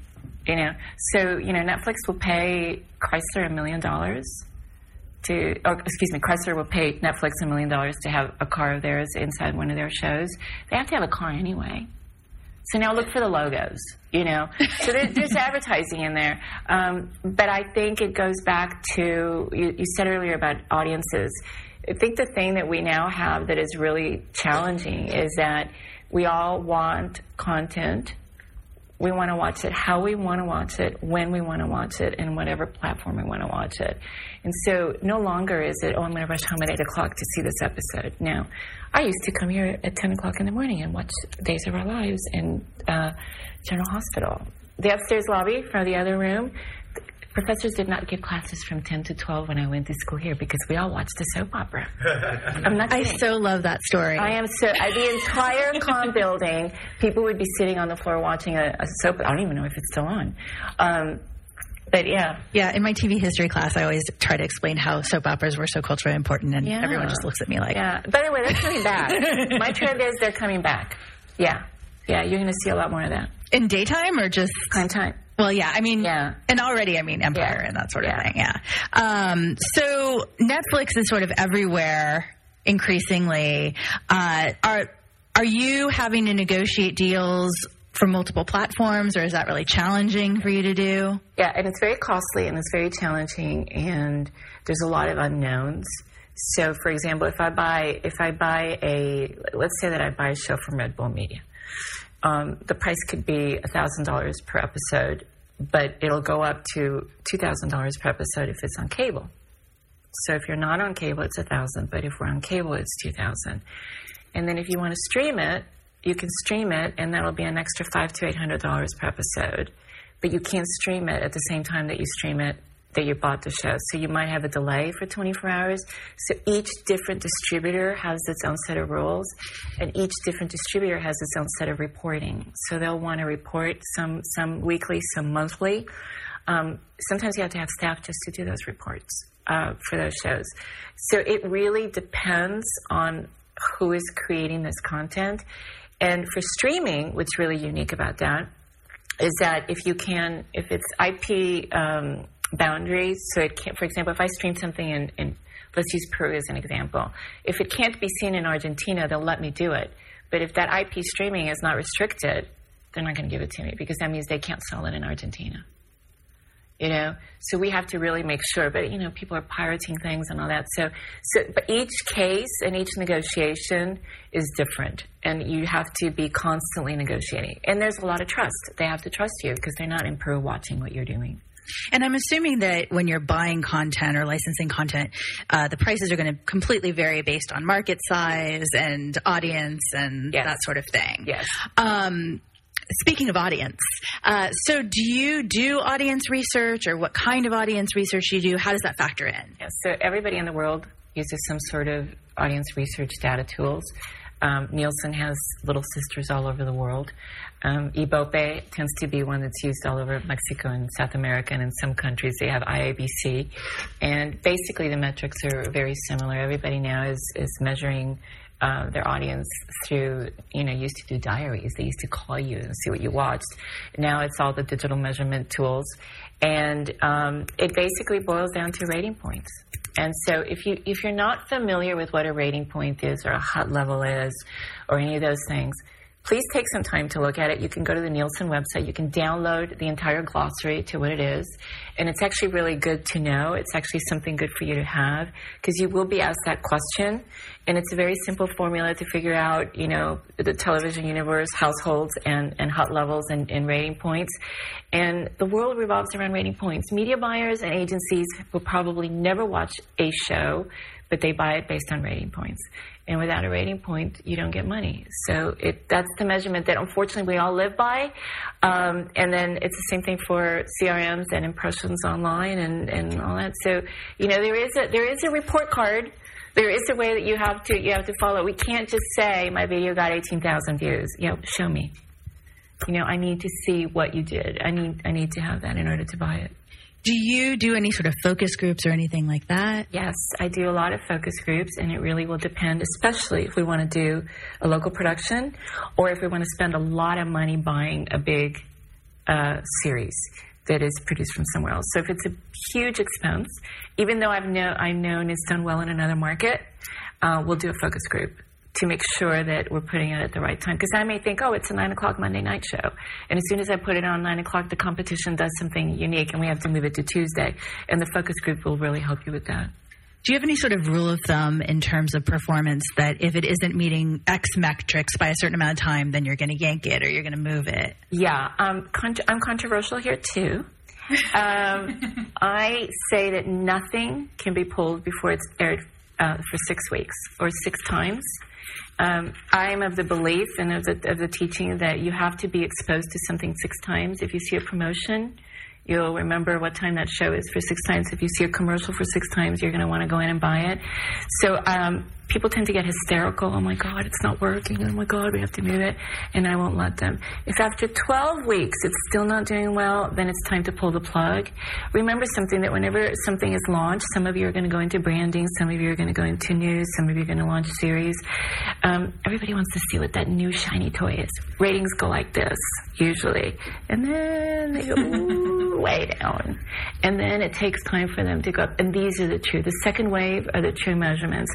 you know. So you know, Netflix will pay Chrysler a million dollars to, or excuse me, Chrysler will pay Netflix a million dollars to have a car of theirs inside one of their shows. They have to have a car anyway. So now look for the logos, you know. So there, there's advertising in there. Um, but I think it goes back to, you, you said earlier about audiences. I think the thing that we now have that is really challenging is that we all want content. We want to watch it how we want to watch it, when we want to watch it, and whatever platform we want to watch it. And so no longer is it, oh, I'm going to rush home at 8 o'clock to see this episode. Now, I used to come here at 10 o'clock in the morning and watch Days of Our Lives in uh, General Hospital. The upstairs lobby from the other room, professors did not give classes from 10 to 12 when I went to school here because we all watched the soap opera. I'm not kidding. I so love that story. I am so uh, the entire com building. People would be sitting on the floor watching a, a soap. I don't even know if it's still on. Um, but yeah, yeah, in my TV history class, I always try to explain how soap operas were so culturally important, and Yeah. everyone just looks at me like, yeah. By the way, they're coming back. My trend is they're coming back. Yeah, yeah. You're going to see a lot more of that. in daytime or just Prime time. Well, yeah, I mean, Yeah. and already, I mean, Empire Yeah. and that sort of Yeah. thing, yeah. Um, so Netflix is sort of everywhere increasingly. Uh, are are you having to negotiate deals for multiple platforms, or is that really challenging for you to do? Yeah, and it's very costly and it's very challenging, and there's a lot of unknowns. So, for example, if I buy if I buy a let's say that I buy a show from Red Bull Media, um, the price could be thousand dollars per episode, but it'll go up to two thousand dollars per episode if it's on cable. So if you're not on cable, it's a thousand, but if we're on cable, it's two thousand. And then if you want to stream it, you can stream it, and that'll be an extra five to eight hundred dollars per episode. But you can't stream it at the same time that you stream it that you bought the show. So you might have a delay for 24 hours. So each different distributor has its own set of rules, and each different distributor has its own set of reporting. So they'll want to report some some weekly, some monthly. Um, sometimes you have to have staff just to do those reports uh, for those shows. So it really depends on who is creating this content. And for streaming, what's really unique about that is that if you can, if it's IP um, boundaries, so it can't, for example, if I stream something in, in, let's use Peru as an example, if it can't be seen in Argentina, they'll let me do it. But if that IP streaming is not restricted, they're not going to give it to me because that means they can't sell it in Argentina. You know, so we have to really make sure. But you know, people are pirating things and all that. So, so but each case and each negotiation is different, and you have to be constantly negotiating. And there's a lot of trust. They have to trust you because they're not in Peru watching what you're doing. And I'm assuming that when you're buying content or licensing content, uh, the prices are going to completely vary based on market size and audience and Yes. that sort of thing. Yes. Um, speaking of audience, uh, so do you do audience research or what kind of audience research you do? How does that factor in? Yeah, so everybody in the world uses some sort of audience research data tools. Um, Nielsen has little sisters all over the world. Um, Ibope tends to be one that's used all over Mexico and South America, and in some countries they have IABC. And basically, the metrics are very similar. Everybody now is is measuring. Uh, their audience through, you know, used to do diaries. They used to call you and see what you watched. Now it's all the digital measurement tools, and um, it basically boils down to rating points. And so, if you if you're not familiar with what a rating point is, or a HUT level is, or any of those things, please take some time to look at it. You can go to the Nielsen website. You can download the entire glossary to what it is. And it's actually really good to know. It's actually something good for you to have because you will be asked that question. And it's a very simple formula to figure out, you know, the television universe, households, and, and HUT levels and, and rating points. And the world revolves around rating points. Media buyers and agencies will probably never watch a show, but they buy it based on rating points. And without a rating point, you don't get money. So it, that's the measurement that unfortunately we all live by. Um, and then it's the same thing for CPMs and impressions online and, and all that. So, you know, there is a, there is a report card. There is a way that you have to, you have to follow. We can't just say my video got 18,000 views. You know, show me. You know, I need to see what you did. I need, I need to have that in order to buy it. Do you do any sort of focus groups or anything like that? Yes, I do a lot of focus groups, and it really will depend, especially if we want to do a local production or if we want to spend a lot of money buying a big uh, series that is produced from somewhere else. So if it's a huge expense, even though I've know I've known it's done well in another market, uh, we'll do a focus group to make sure that we're putting it at the right time. Because I may think, oh, it's a nine o'clock Monday night show, and as soon as I put it on nine o'clock, the competition does something unique, and we have to move it to Tuesday. And the focus group will really help you with that. Do you have any sort of rule of thumb in terms of performance that if it isn't meeting X metrics by a certain amount of time, then you're going to yank it or you're going to move it? Yeah, um, con- I'm controversial here too. Um, I say that nothing can be pulled before it's aired uh, for six weeks or six times. Um, I am of the belief and of the, of the teaching that you have to be exposed to something six times. If you see a promotion, you'll remember what time that show is for six times. If you see a commercial for six times, you're going to want to go in and buy it. So um, people tend to get hysterical. Oh my God, it's not working. Oh my God, we have to move it. And I won't let them. If after 12 weeks it's still not doing well, then it's time to pull the plug. Remember something that whenever something is launched, some of you are going to go into branding, some of you are going to go into news, some of you are going to launch series. Um, everybody wants to see what that new shiny toy is. Ratings go like this, usually. And then they go way down. And then it takes time for them to go up. And these are the true. The second wave are the true measurements.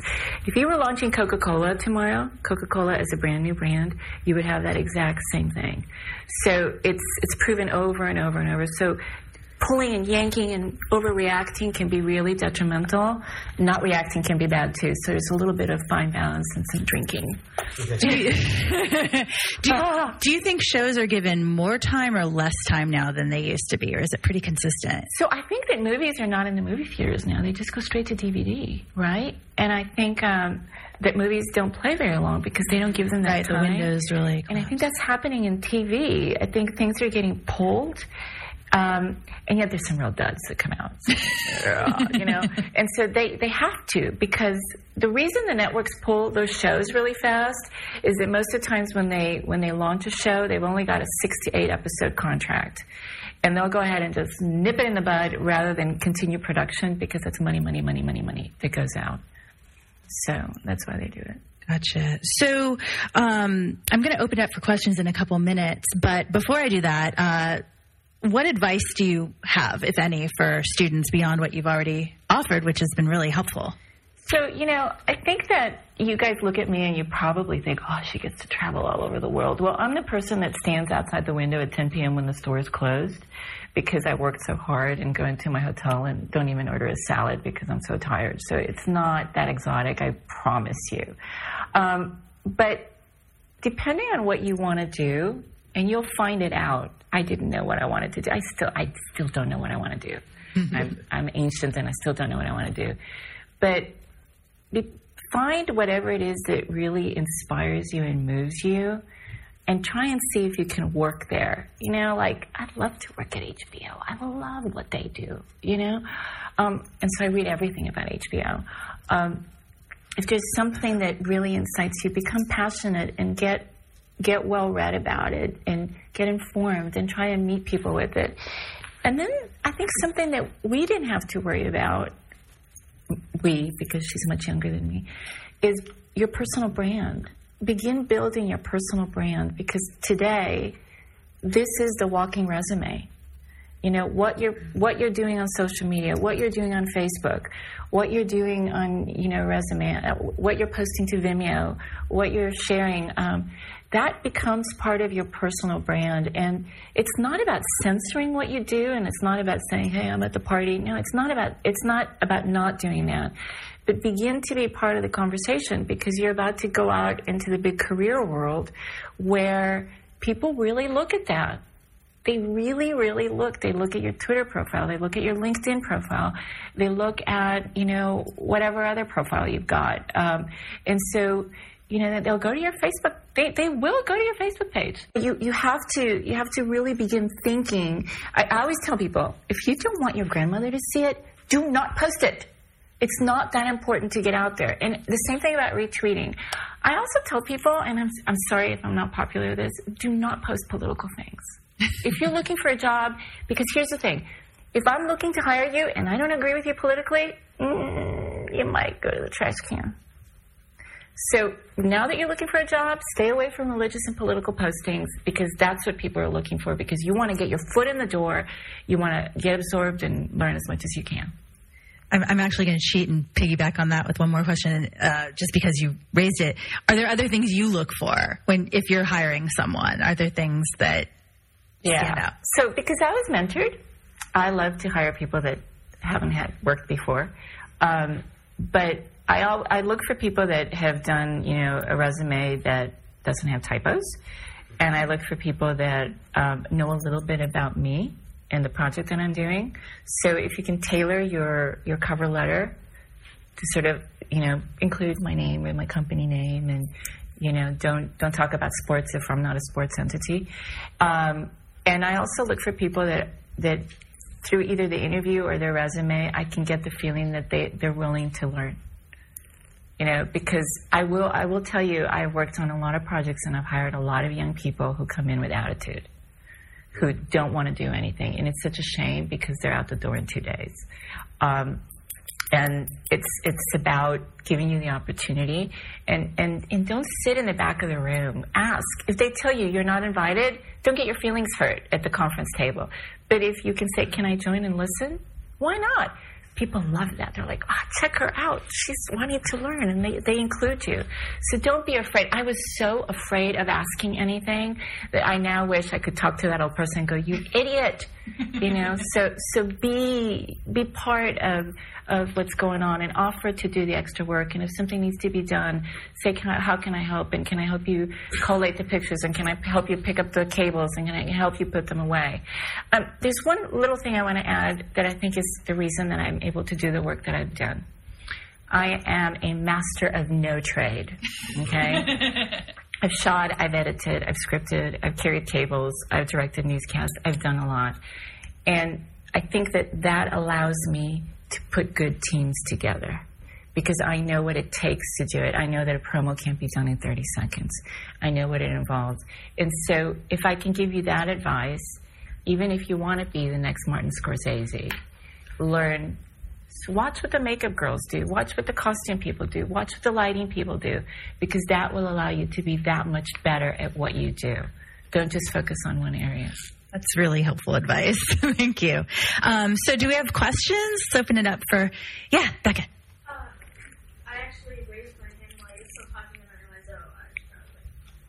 If you were launching Coca Cola tomorrow, Coca Cola as a brand new brand, you would have that exact same thing. So it's it's proven over and over and over. So pulling and yanking and overreacting can be really detrimental. Not reacting can be bad too. So there's a little bit of fine balance and some drinking. Do you, do, you, do you think shows are given more time or less time now than they used to be, or is it pretty consistent? So I think that movies are not in the movie theaters now. They just go straight to DVD, right? And I think um, that movies don't play very long because they don't give them that Right, the time. windows really. And I think that's happening in TV. I think things are getting pulled. Um, and yet there's some real duds that come out, you know. And so they, they have to because the reason the networks pull those shows really fast is that most of the times when they when they launch a show, they've only got a six to eight episode contract, and they'll go ahead and just nip it in the bud rather than continue production because it's money, money, money, money, money that goes out. So that's why they do it. Gotcha. So um, I'm going to open it up for questions in a couple minutes, but before I do that, uh, what advice do you have, if any, for students beyond what you've already offered, which has been really helpful? So, you know, I think that you guys look at me and you probably think, oh, she gets to travel all over the world. Well, I'm the person that stands outside the window at 10 p.m. when the store is closed because I worked so hard and go into my hotel and don't even order a salad because I'm so tired. So it's not that exotic, I promise you. Um, but depending on what you want to do, and you'll find it out. I didn't know what I wanted to do. I still, I still don't know what I want to do. I'm, I'm ancient and I still don't know what I want to do. But be, find whatever it is that really inspires you and moves you and try and see if you can work there. You know, like I'd love to work at HBO. I love what they do, you know? Um, and so I read everything about HBO. Um, if there's something that really incites you, become passionate and get get well read about it and get informed and try and meet people with it. And then I think something that we didn't have to worry about, we, because she's much younger than me, is your personal brand. Begin building your personal brand because today, this is the walking resume. You know what you're what you're doing on social media, what you're doing on Facebook, what you're doing on you know resume, uh, what you're posting to Vimeo, what you're sharing. Um, that becomes part of your personal brand, and it's not about censoring what you do, and it's not about saying, "Hey, I'm at the party." No, it's not about it's not about not doing that, but begin to be part of the conversation because you're about to go out into the big career world where people really look at that they really, really look. They look at your Twitter profile. They look at your LinkedIn profile. They look at, you know, whatever other profile you've got. Um, and so, you know, they'll go to your Facebook. They, they will go to your Facebook page. You, you have to, you have to really begin thinking. I, I always tell people, if you don't want your grandmother to see it, do not post it. It's not that important to get out there. And the same thing about retweeting. I also tell people, and I'm, I'm sorry if I'm not popular with this, do not post political things if you're looking for a job, because here's the thing if I'm looking to hire you and I don't agree with you politically, mm, you might go to the trash can. So now that you're looking for a job, stay away from religious and political postings because that's what people are looking for because you want to get your foot in the door, you want to get absorbed and learn as much as you can. I'm, actually going to cheat and piggyback on that with one more question, uh, just because you raised it. Are there other things you look for when if you're hiring someone? Are there things that yeah. So because I was mentored, I love to hire people that haven't had worked before. Um, but I, I look for people that have done, you know, a resume that doesn't have typos. And I look for people that um, know a little bit about me and the project that I'm doing. So if you can tailor your, your cover letter to sort of, you know, include my name and my company name and, you know, don't, don't talk about sports if I'm not a sports entity. Um, and I also look for people that that through either the interview or their resume, I can get the feeling that they they're willing to learn. You know, because I will I will tell you, I've worked on a lot of projects and I've hired a lot of young people who come in with attitude, who don't want to do anything, and it's such a shame because they're out the door in two days. Um, and it's it's about giving you the opportunity and, and and don't sit in the back of the room ask if they tell you you're not invited don't get your feelings hurt at the conference table. But if you can say can i join and listen? Why not people love that they're like oh check her out she's wanting to learn and they, they include you so don't be afraid i was so afraid of asking anything that i now wish i could talk to that old person and go you idiot you know so so be be part of of what's going on and offer to do the extra work. And if something needs to be done, say, can I, how can I help? And can I help you collate the pictures? And can I help you pick up the cables? And can I help you put them away? Um, there's one little thing I want to add that I think is the reason that I'm able to do the work that I've done. I am a master of no trade. Okay. I've shot, I've edited, I've scripted, I've carried cables, I've directed newscasts, I've done a lot. And I think that that allows me to put good teams together because I know what it takes to do it. I know that a promo can't be done in 30 seconds. I know what it involves. And so if I can give you that advice, even if you want to be the next Martin Scorsese, learn watch what the makeup girls do, watch what the costume people do, watch what the lighting people do, because that will allow you to be that much better at what you do. Don't just focus on one area. That's really helpful advice. Thank you. Um, so, do we have questions? Let's open it up for, yeah, Becca. Uh, I actually raised my hand while you're talking, and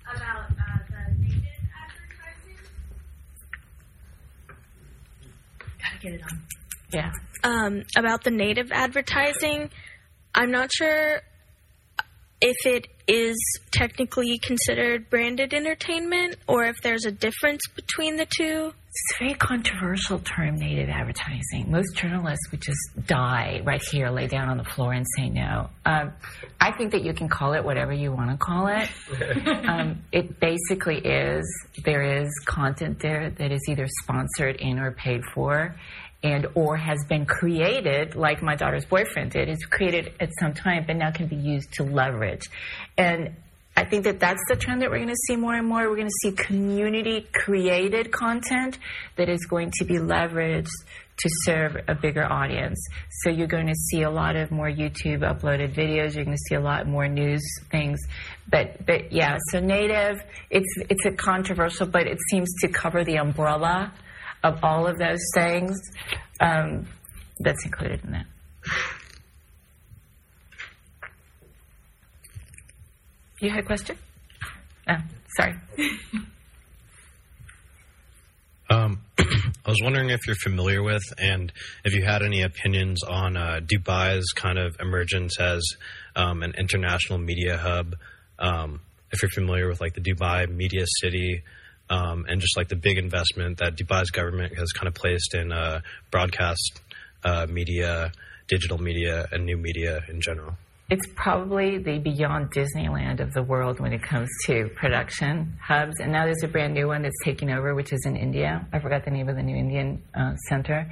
I oh, about uh, the native advertising. Gotta get it on. Yeah. Um, about the native advertising, I'm not sure. if it is technically considered branded entertainment or if there's a difference between the two. It's a very controversial term, native advertising. Most journalists would just die right here, lay down on the floor, and say no. Um, I think that you can call it whatever you want to call it. um, it basically is there is content there that is either sponsored in or paid for. And or has been created, like my daughter's boyfriend did, is created at some time, but now can be used to leverage. And I think that that's the trend that we're going to see more and more. We're going to see community created content that is going to be leveraged to serve a bigger audience. So you're going to see a lot of more YouTube uploaded videos. You're going to see a lot more news things. But but yeah, so native it's it's a controversial, but it seems to cover the umbrella of all of those things. Um, that's included in that. You had a question? Oh, sorry. Um, I was wondering if you're familiar with and if you had any opinions on uh, Dubai's kind of emergence as um, an international media hub. Um, if you're familiar with like the Dubai Media City um, and just like the big investment that Dubai's government has kind of placed in uh, broadcast uh, media, digital media, and new media in general. It's probably the beyond Disneyland of the world when it comes to production hubs. And now there's a brand new one that's taking over, which is in India. I forgot the name of the new Indian uh, center.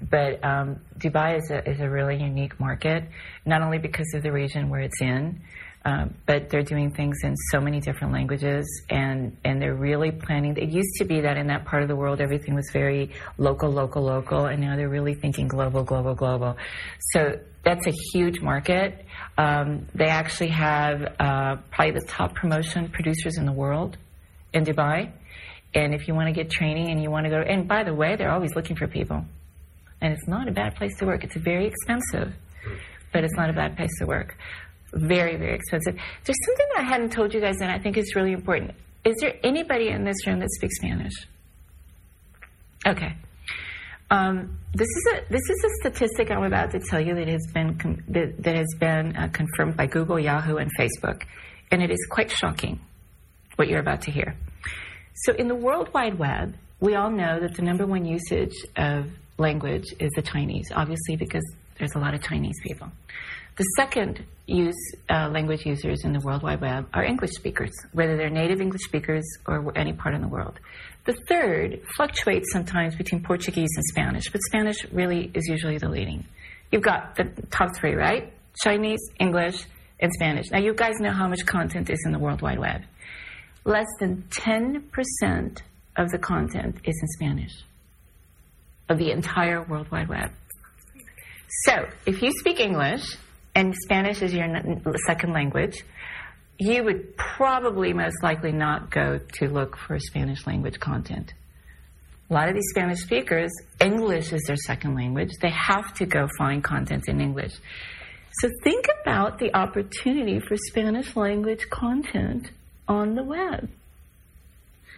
But um, Dubai is a, is a really unique market, not only because of the region where it's in, um, but they're doing things in so many different languages, and and they're really planning. It used to be that in that part of the world everything was very local, local, local, and now they're really thinking global, global, global. So that's a huge market. Um, they actually have uh, probably the top promotion producers in the world in Dubai. And if you want to get training and you want to go, and by the way, they're always looking for people. And it's not a bad place to work. It's very expensive, but it's not a bad place to work. Very, very expensive. There's something I hadn't told you guys, and I think it's really important. Is there anybody in this room that speaks Spanish? Okay. Um, this is a this is a statistic I'm about to tell you that has been com- that, that, has been uh, confirmed by Google, Yahoo, and Facebook, and it is quite shocking what you're about to hear. So, in the World Wide Web, we all know that the number one usage of language is the Chinese, obviously because there's a lot of Chinese people. The second use uh, language users in the World Wide Web are English speakers, whether they're native English speakers or any part in the world. The third fluctuates sometimes between Portuguese and Spanish, but Spanish really is usually the leading. You've got the top three, right? Chinese, English, and Spanish. Now, you guys know how much content is in the World Wide Web. Less than 10% of the content is in Spanish, of the entire World Wide Web. So, if you speak English and Spanish is your second language, you would probably most likely not go to look for Spanish language content. A lot of these Spanish speakers, English is their second language. They have to go find content in English. So think about the opportunity for Spanish language content on the web.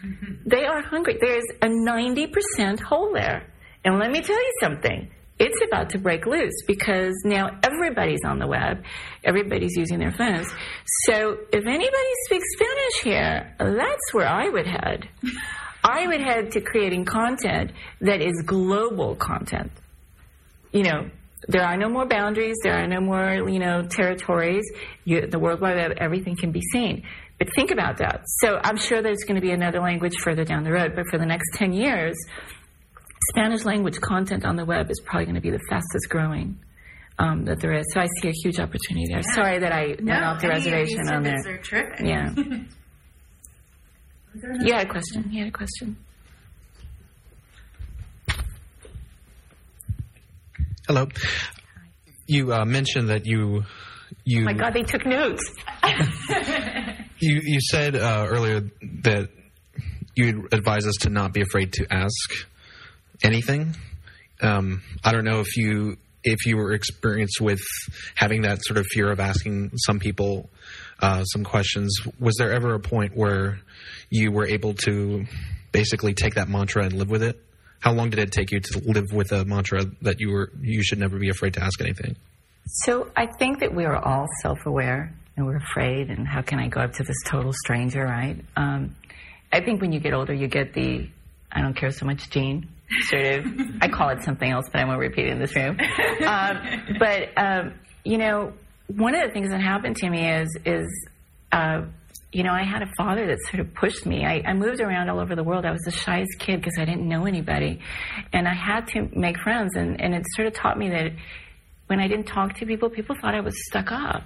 Mm-hmm. They are hungry. There's a 90% hole there. And let me tell you something it's about to break loose because now everybody's on the web, everybody's using their phones. So if anybody speaks Spanish here, that's where I would head. I would head to creating content that is global content. You know, there are no more boundaries, there are no more, you know, territories. You, the World Wide Web, everything can be seen. But think about that. So I'm sure there's going to be another language further down the road, but for the next 10 years, Spanish language content on the web is probably going to be the fastest growing um, that there is. So I see a huge opportunity there. Yeah. Sorry that I no, went off the reservation on there. Are terrific. Yeah. you had a question. You had a question. Hello. You uh, mentioned that you you. Oh my God, they took notes. you you said uh, earlier that you advise us to not be afraid to ask anything. Um, I don't know if you if you were experienced with having that sort of fear of asking some people uh, some questions. Was there ever a point where you were able to basically take that mantra and live with it? How long did it take you to live with a mantra that you were you should never be afraid to ask anything? So I think that we are all self-aware and we're afraid. And how can I go up to this total stranger, right? Um, I think when you get older, you get the I don't care so much gene. Sort of, I call it something else, but I won't repeat it in this room. Um, but um, you know, one of the things that happened to me is is uh, you know I had a father that sort of pushed me. I, I moved around all over the world. I was the shyest kid because I didn't know anybody, and I had to make friends. And, and it sort of taught me that when I didn't talk to people, people thought I was stuck up.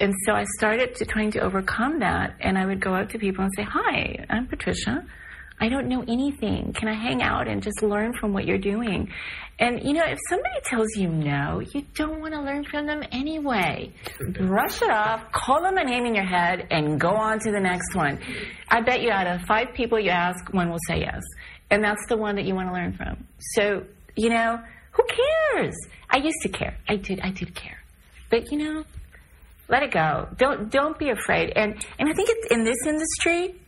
And so I started to trying to overcome that, and I would go up to people and say, "Hi, I'm Patricia." I don't know anything. Can I hang out and just learn from what you're doing? And you know, if somebody tells you no, you don't want to learn from them anyway. Brush it off, call them a name in your head, and go on to the next one. I bet you out of five people you ask, one will say yes. And that's the one that you want to learn from. So, you know, who cares? I used to care. I did I did care. But you know, let it go. Don't don't be afraid. And and I think it's in this industry,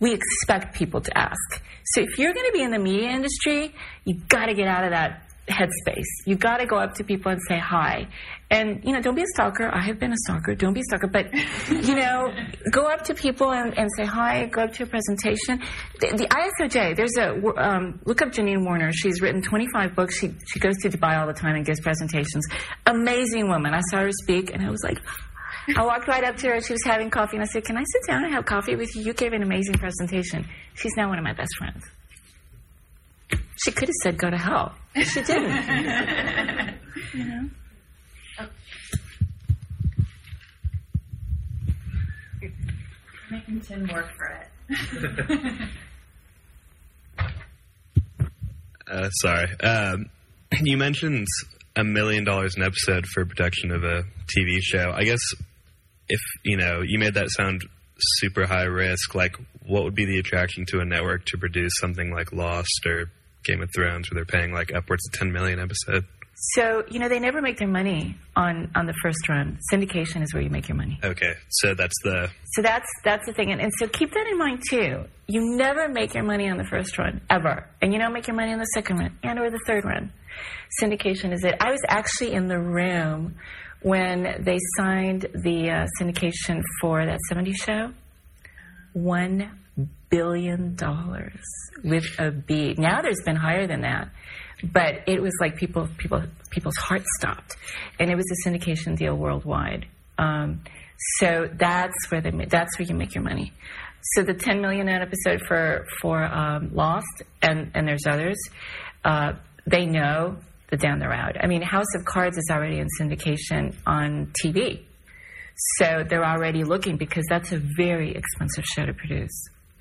we expect people to ask. So if you're going to be in the media industry, you got to get out of that headspace. You got to go up to people and say hi. And, you know, don't be a stalker. I have been a stalker. Don't be a stalker. But, you know, go up to people and, and say hi. Go up to a presentation. The, the ISOJ, there's a, um, look up Janine Warner. She's written 25 books. She, she goes to Dubai all the time and gives presentations. Amazing woman. I saw her speak and I was like, I walked right up to her. She was having coffee, and I said, "Can I sit down and have coffee with you? You gave an amazing presentation." She's now one of my best friends. She could have said, "Go to hell." She didn't. you know. Making Tim work for it. Uh, sorry. Um, you mentioned a million dollars an episode for production of a TV show. I guess if you know you made that sound super high risk, like what would be the attraction to a network to produce something like Lost or Game of Thrones, where they're paying like upwards of ten million episode? So you know they never make their money on on the first run. Syndication is where you make your money. Okay, so that's the So that's that's the thing, and, and so keep that in mind too. You never make your money on the first run ever, and you don't make your money on the second run and or the third run. Syndication is it. I was actually in the room when they signed the uh, syndication for that 70 show. One billion dollars with a B. Now there's been higher than that, but it was like people, people, people's hearts stopped, and it was a syndication deal worldwide. Um, so that's where they, that's where you make your money. So the 10 million an episode for for um, Lost, and and there's others. Uh, they know the down the road. I mean, House of Cards is already in syndication on TV, so they're already looking because that's a very expensive show to produce.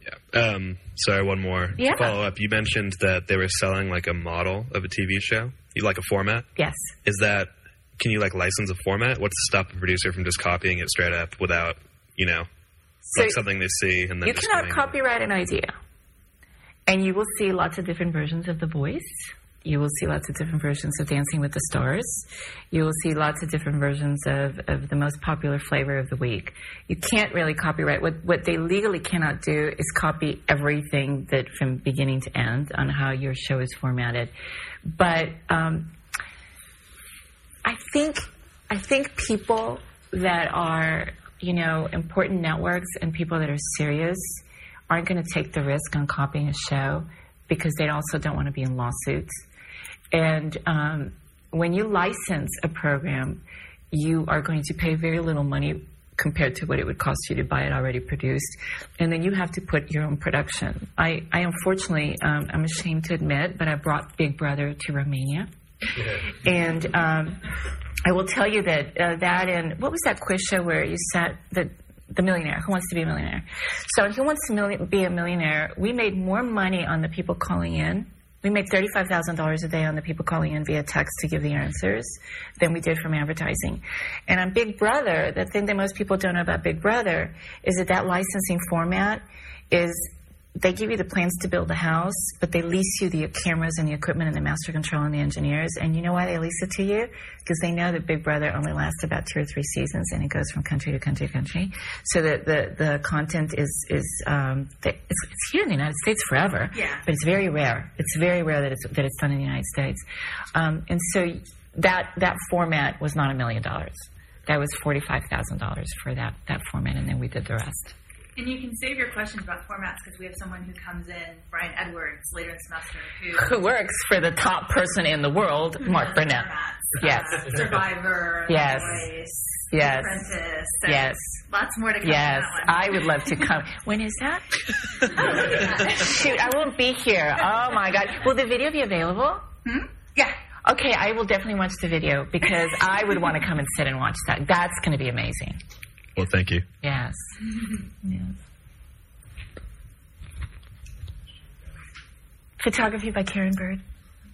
yeah. Um, sorry, one more Yeah. follow up. You mentioned that they were selling like a model of a TV show. You like a format? Yes. Is that can you like license a format? What's to stop a producer from just copying it straight up without you know So like something they see and then you cannot copyright an idea, and you will see lots of different versions of The Voice. You will see lots of different versions of Dancing with the Stars. You will see lots of different versions of, of the most popular flavor of the week. You can't really copyright. What, what they legally cannot do is copy everything that from beginning to end on how your show is formatted. But um, I think I think people that are you know important networks and people that are serious aren't going to take the risk on copying a show because they also don't want to be in lawsuits. And um, when you license a program, you are going to pay very little money compared to what it would cost you to buy it already produced, and then you have to put your own production. I, I unfortunately, um, I'm ashamed to admit, but I brought Big Brother to Romania. And um, I will tell you that uh, that and what was that quiz show where you sat the the millionaire who wants to be a millionaire. So who wants to million, be a millionaire? We made more money on the people calling in. We made thirty five thousand dollars a day on the people calling in via text to give the answers than we did from advertising. And on Big Brother, the thing that most people don't know about Big Brother is that that licensing format is they give you the plans to build the house, but they lease you the cameras and the equipment and the master control and the engineers. And you know why they lease it to you? Because they know that Big Brother only lasts about two or three seasons, and it goes from country to country to country. So that the the content is is um, it's, it's here in the United States forever. Yeah. But it's very rare. It's very rare that it's that it's done in the United States. Um, and so that that format was not a million dollars. that was forty five thousand dollars for that that format, and then we did the rest. And you can save your questions about formats because we have someone who comes in, Brian Edwards, later in the semester, who Who works for the top person in the world, Mark Burnett? formats. Yes. Uh, Survivor, Yes. Voice, Yes. Apprentice. so Yes. Lots more to come. Yes, that. I would love to come. When is that? Shoot, I won't be here. Oh my God. Will the video be available? Hmm? Yeah. Okay, I will definitely watch the video because I would want to come and sit and watch that. That's going to be amazing. Well, thank you. Yes. yes. Photography by Karen Burd.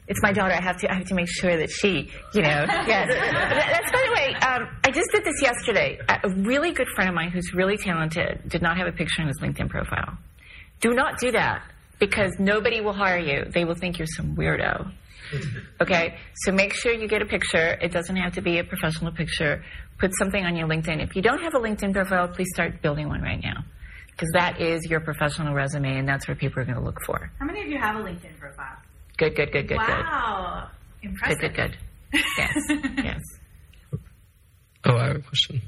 It's my daughter. I have to. I have to make sure that she, you know, yes. That's by the way. Um, I just did this yesterday. A a really good friend of mine who's really talented did not have a picture in his LinkedIn profile. Do not do that because nobody will hire you. They will think you're some weirdo. Okay, so make sure you get a picture. It doesn't have to be a professional picture. Put something on your LinkedIn. If you don't have a LinkedIn profile, please start building one right now. Because that is your professional resume, and that's what people are going to look for. How many of you have a LinkedIn profile? Good, good, good, good, wow. good. Impressive. Good, good, good. Yes, yes. Oh, I have a question.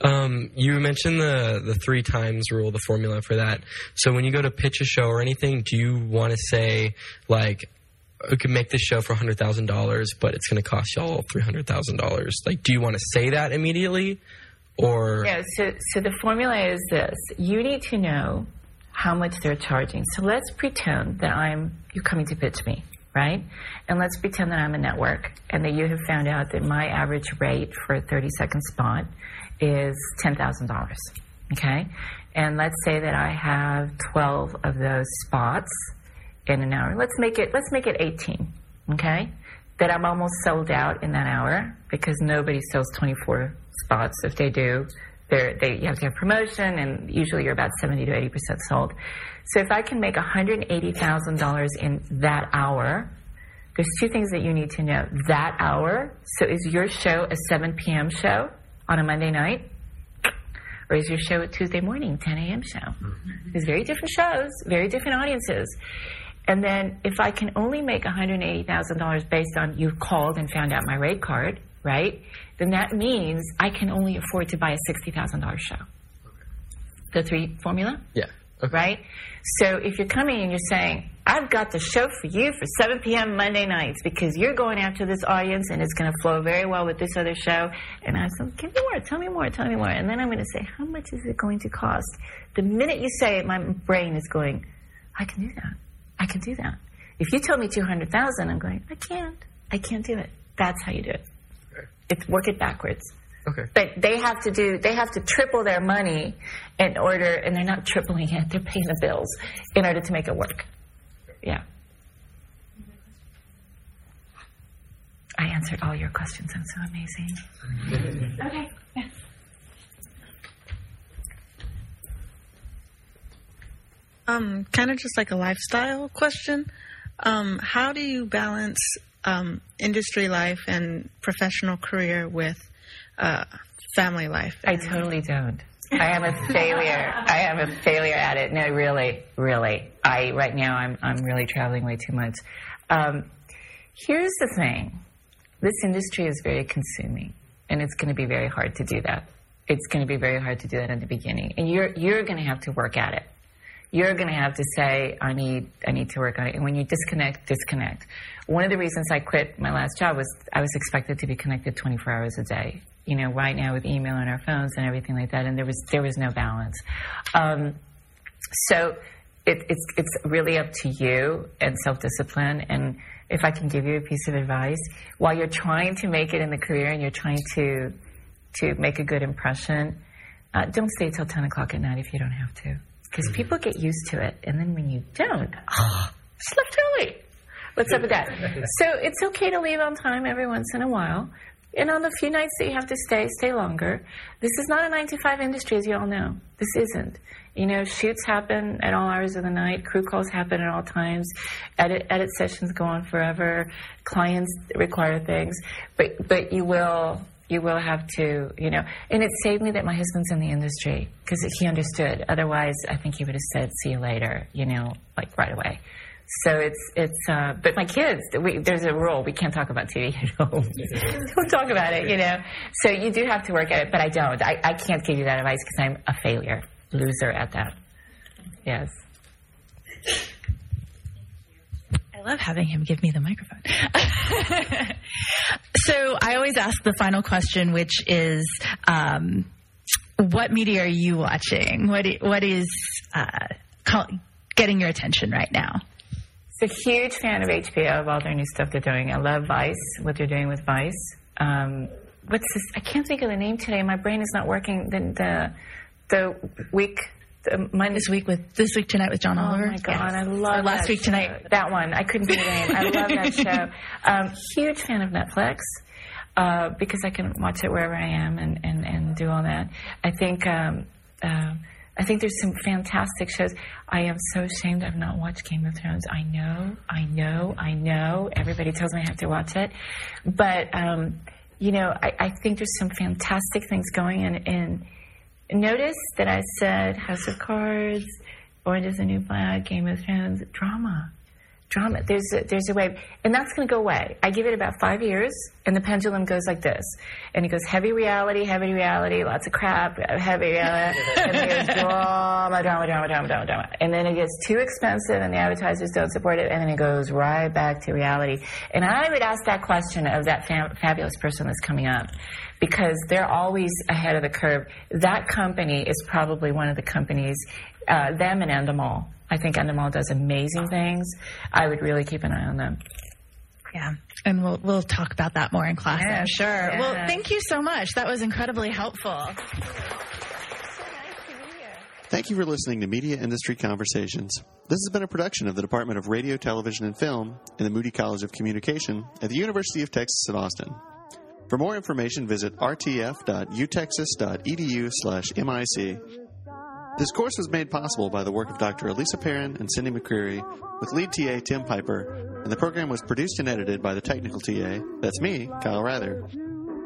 Um, you mentioned the the three times rule, the formula for that. So when you go to pitch a show or anything, do you want to say like, "We could make this show for hundred thousand dollars, but it's going to cost y'all three hundred thousand dollars"? Like, do you want to say that immediately, or Yeah, so, so the formula is this. You need to know how much they're charging. So let's pretend that I'm, you're coming to pitch me, right? And let's pretend that I'm a network and that you have found out that my average rate for a 30 second spot is $10,000, okay? And let's say that I have 12 of those spots in an hour. Let's make it, let's make it 18, okay? That I'm almost sold out in that hour because nobody sells 24 spots. If they do, they're, they, you have to have promotion, and usually you're about 70 to 80 percent sold. So if I can make $180,000 in that hour, there's two things that you need to know. That hour, so is your show a 7 p.m. show on a Monday night? Or is your show a Tuesday morning, 10 a.m. show? Mm-hmm. There's very different shows, very different audiences. And then if I can only make $180,000 based on you called and found out my rate card, right? Then that means I can only afford to buy a $60,000 show. The three formula? yeah? Okay. right? So if you're coming and you're saying, I've got the show for you for 7 p.m. Monday nights because you're going after this audience and it's going to flow very well with this other show. And I said, give me more, tell me more, tell me more. And then I'm going to say, how much is it going to cost? The minute you say it, my brain is going, I can do that. I can do that. If you tell me 200,000, I'm going, I can't. I can't do it. That's how you do it. It's work it backwards. Okay. But they have to do they have to triple their money in order and they're not tripling it, they're paying the bills in order to make it work. Yeah. I answered all your questions. I'm so amazing. okay. Yeah. Um, kind of just like a lifestyle question. Um, how do you balance um, industry life and professional career with uh, family life? I totally don't. I am a failure. I am a failure at it. No, really, really. I right now I'm I'm really traveling way too much. Um, here's the thing: this industry is very consuming, and it's going to be very hard to do that. It's going to be very hard to do that in the beginning, and you're you're going to have to work at it. You're going to have to say, I need I need to work on it. And when you disconnect, disconnect. One of the reasons I quit my last job was I was expected to be connected 24 hours a day. You know, right now with email on our phones and everything like that, and there was there was no balance. Um, so it, it's it's really up to you and self discipline. And if I can give you a piece of advice, while you're trying to make it in the career and you're trying to to make a good impression, uh, don't stay till 10 o'clock at night if you don't have to, because mm-hmm. people get used to it, and then when you don't, oh, just left early. What's up with that? So it's okay to leave on time every once in a while. And on the few nights that you have to stay, stay longer. This is not a nine to five industry, as you all know. This isn't. You know, shoots happen at all hours of the night. Crew calls happen at all times. Edit, edit sessions go on forever. Clients require things, but but you will you will have to, you know. And it saved me that my husband's in the industry because he understood. Otherwise, I think he would have said, "See you later," you know, like right away. So it's it's. Uh, but my kids, we, there's a rule: we can't talk about TV at home. don't talk about it, you know. So you do have to work at it, but I don't. I, I can't give you that advice because I'm a failure, loser at that. Yes. I love having him give me the microphone. so I always ask the final question, which is, um, what media are you watching? What what is uh, call, getting your attention right now? So huge fan of HBO of all their new stuff they're doing. I love Vice, what they're doing with Vice. Um, what's this? I can't think of the name today. My brain is not working. The the, the week. The Monday. This week with this week tonight with John Oh Oliver. Oh my god, Yes. I love Or last that week show. tonight. That one, I couldn't think of the name. I love that show. Um, huge fan of Netflix uh, because I can watch it wherever I am and, and, and do all that. I think um, uh, I think there's some fantastic shows. I am so ashamed I've not watched Game of Thrones. I know, I know, I know. Everybody tells me I have to watch it, but um, you know, I, I think there's some fantastic things going in. in Notice that I said House of Cards, Orange is the New Black, Game of Thrones, drama. Drama. There's a, there's a wave. And that's going to go away. I give it about five years, and the pendulum goes like this. And it goes heavy reality, heavy reality, lots of crap, heavy reality. and then it goes drama, drama, drama, drama, drama, drama. And then it gets too expensive, and the advertisers don't support it, and then it goes right back to reality. And I would ask that question of that fam- fabulous person that's coming up because they're always ahead of the curve. That company is probably one of the companies, uh, them and Endemol. I think Endemol does amazing things. I would really keep an eye on them. Yeah, and we'll we'll talk about that more in class. I'm Yes, sure. Well, thank you so much. That was incredibly helpful. Thank you for listening to Media Industry Conversations. This has been a production of the Department of Radio, Television, and Film in the Moody College of Communication at the University of Texas at Austin. For more information, visit rtf.utexas.edu/mic. This course was made possible by the work of Dr. Alisa Perren and Cindy McCreary, with lead TA Tim Piper, and the program was produced and edited by the technical TA. That's me, Kyle Rather.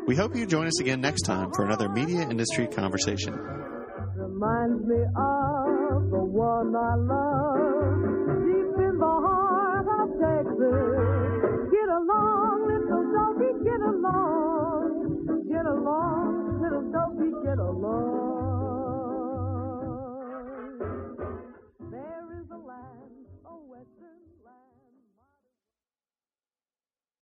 We hope you join us again next time for another media industry conversation. reminds me of the one I love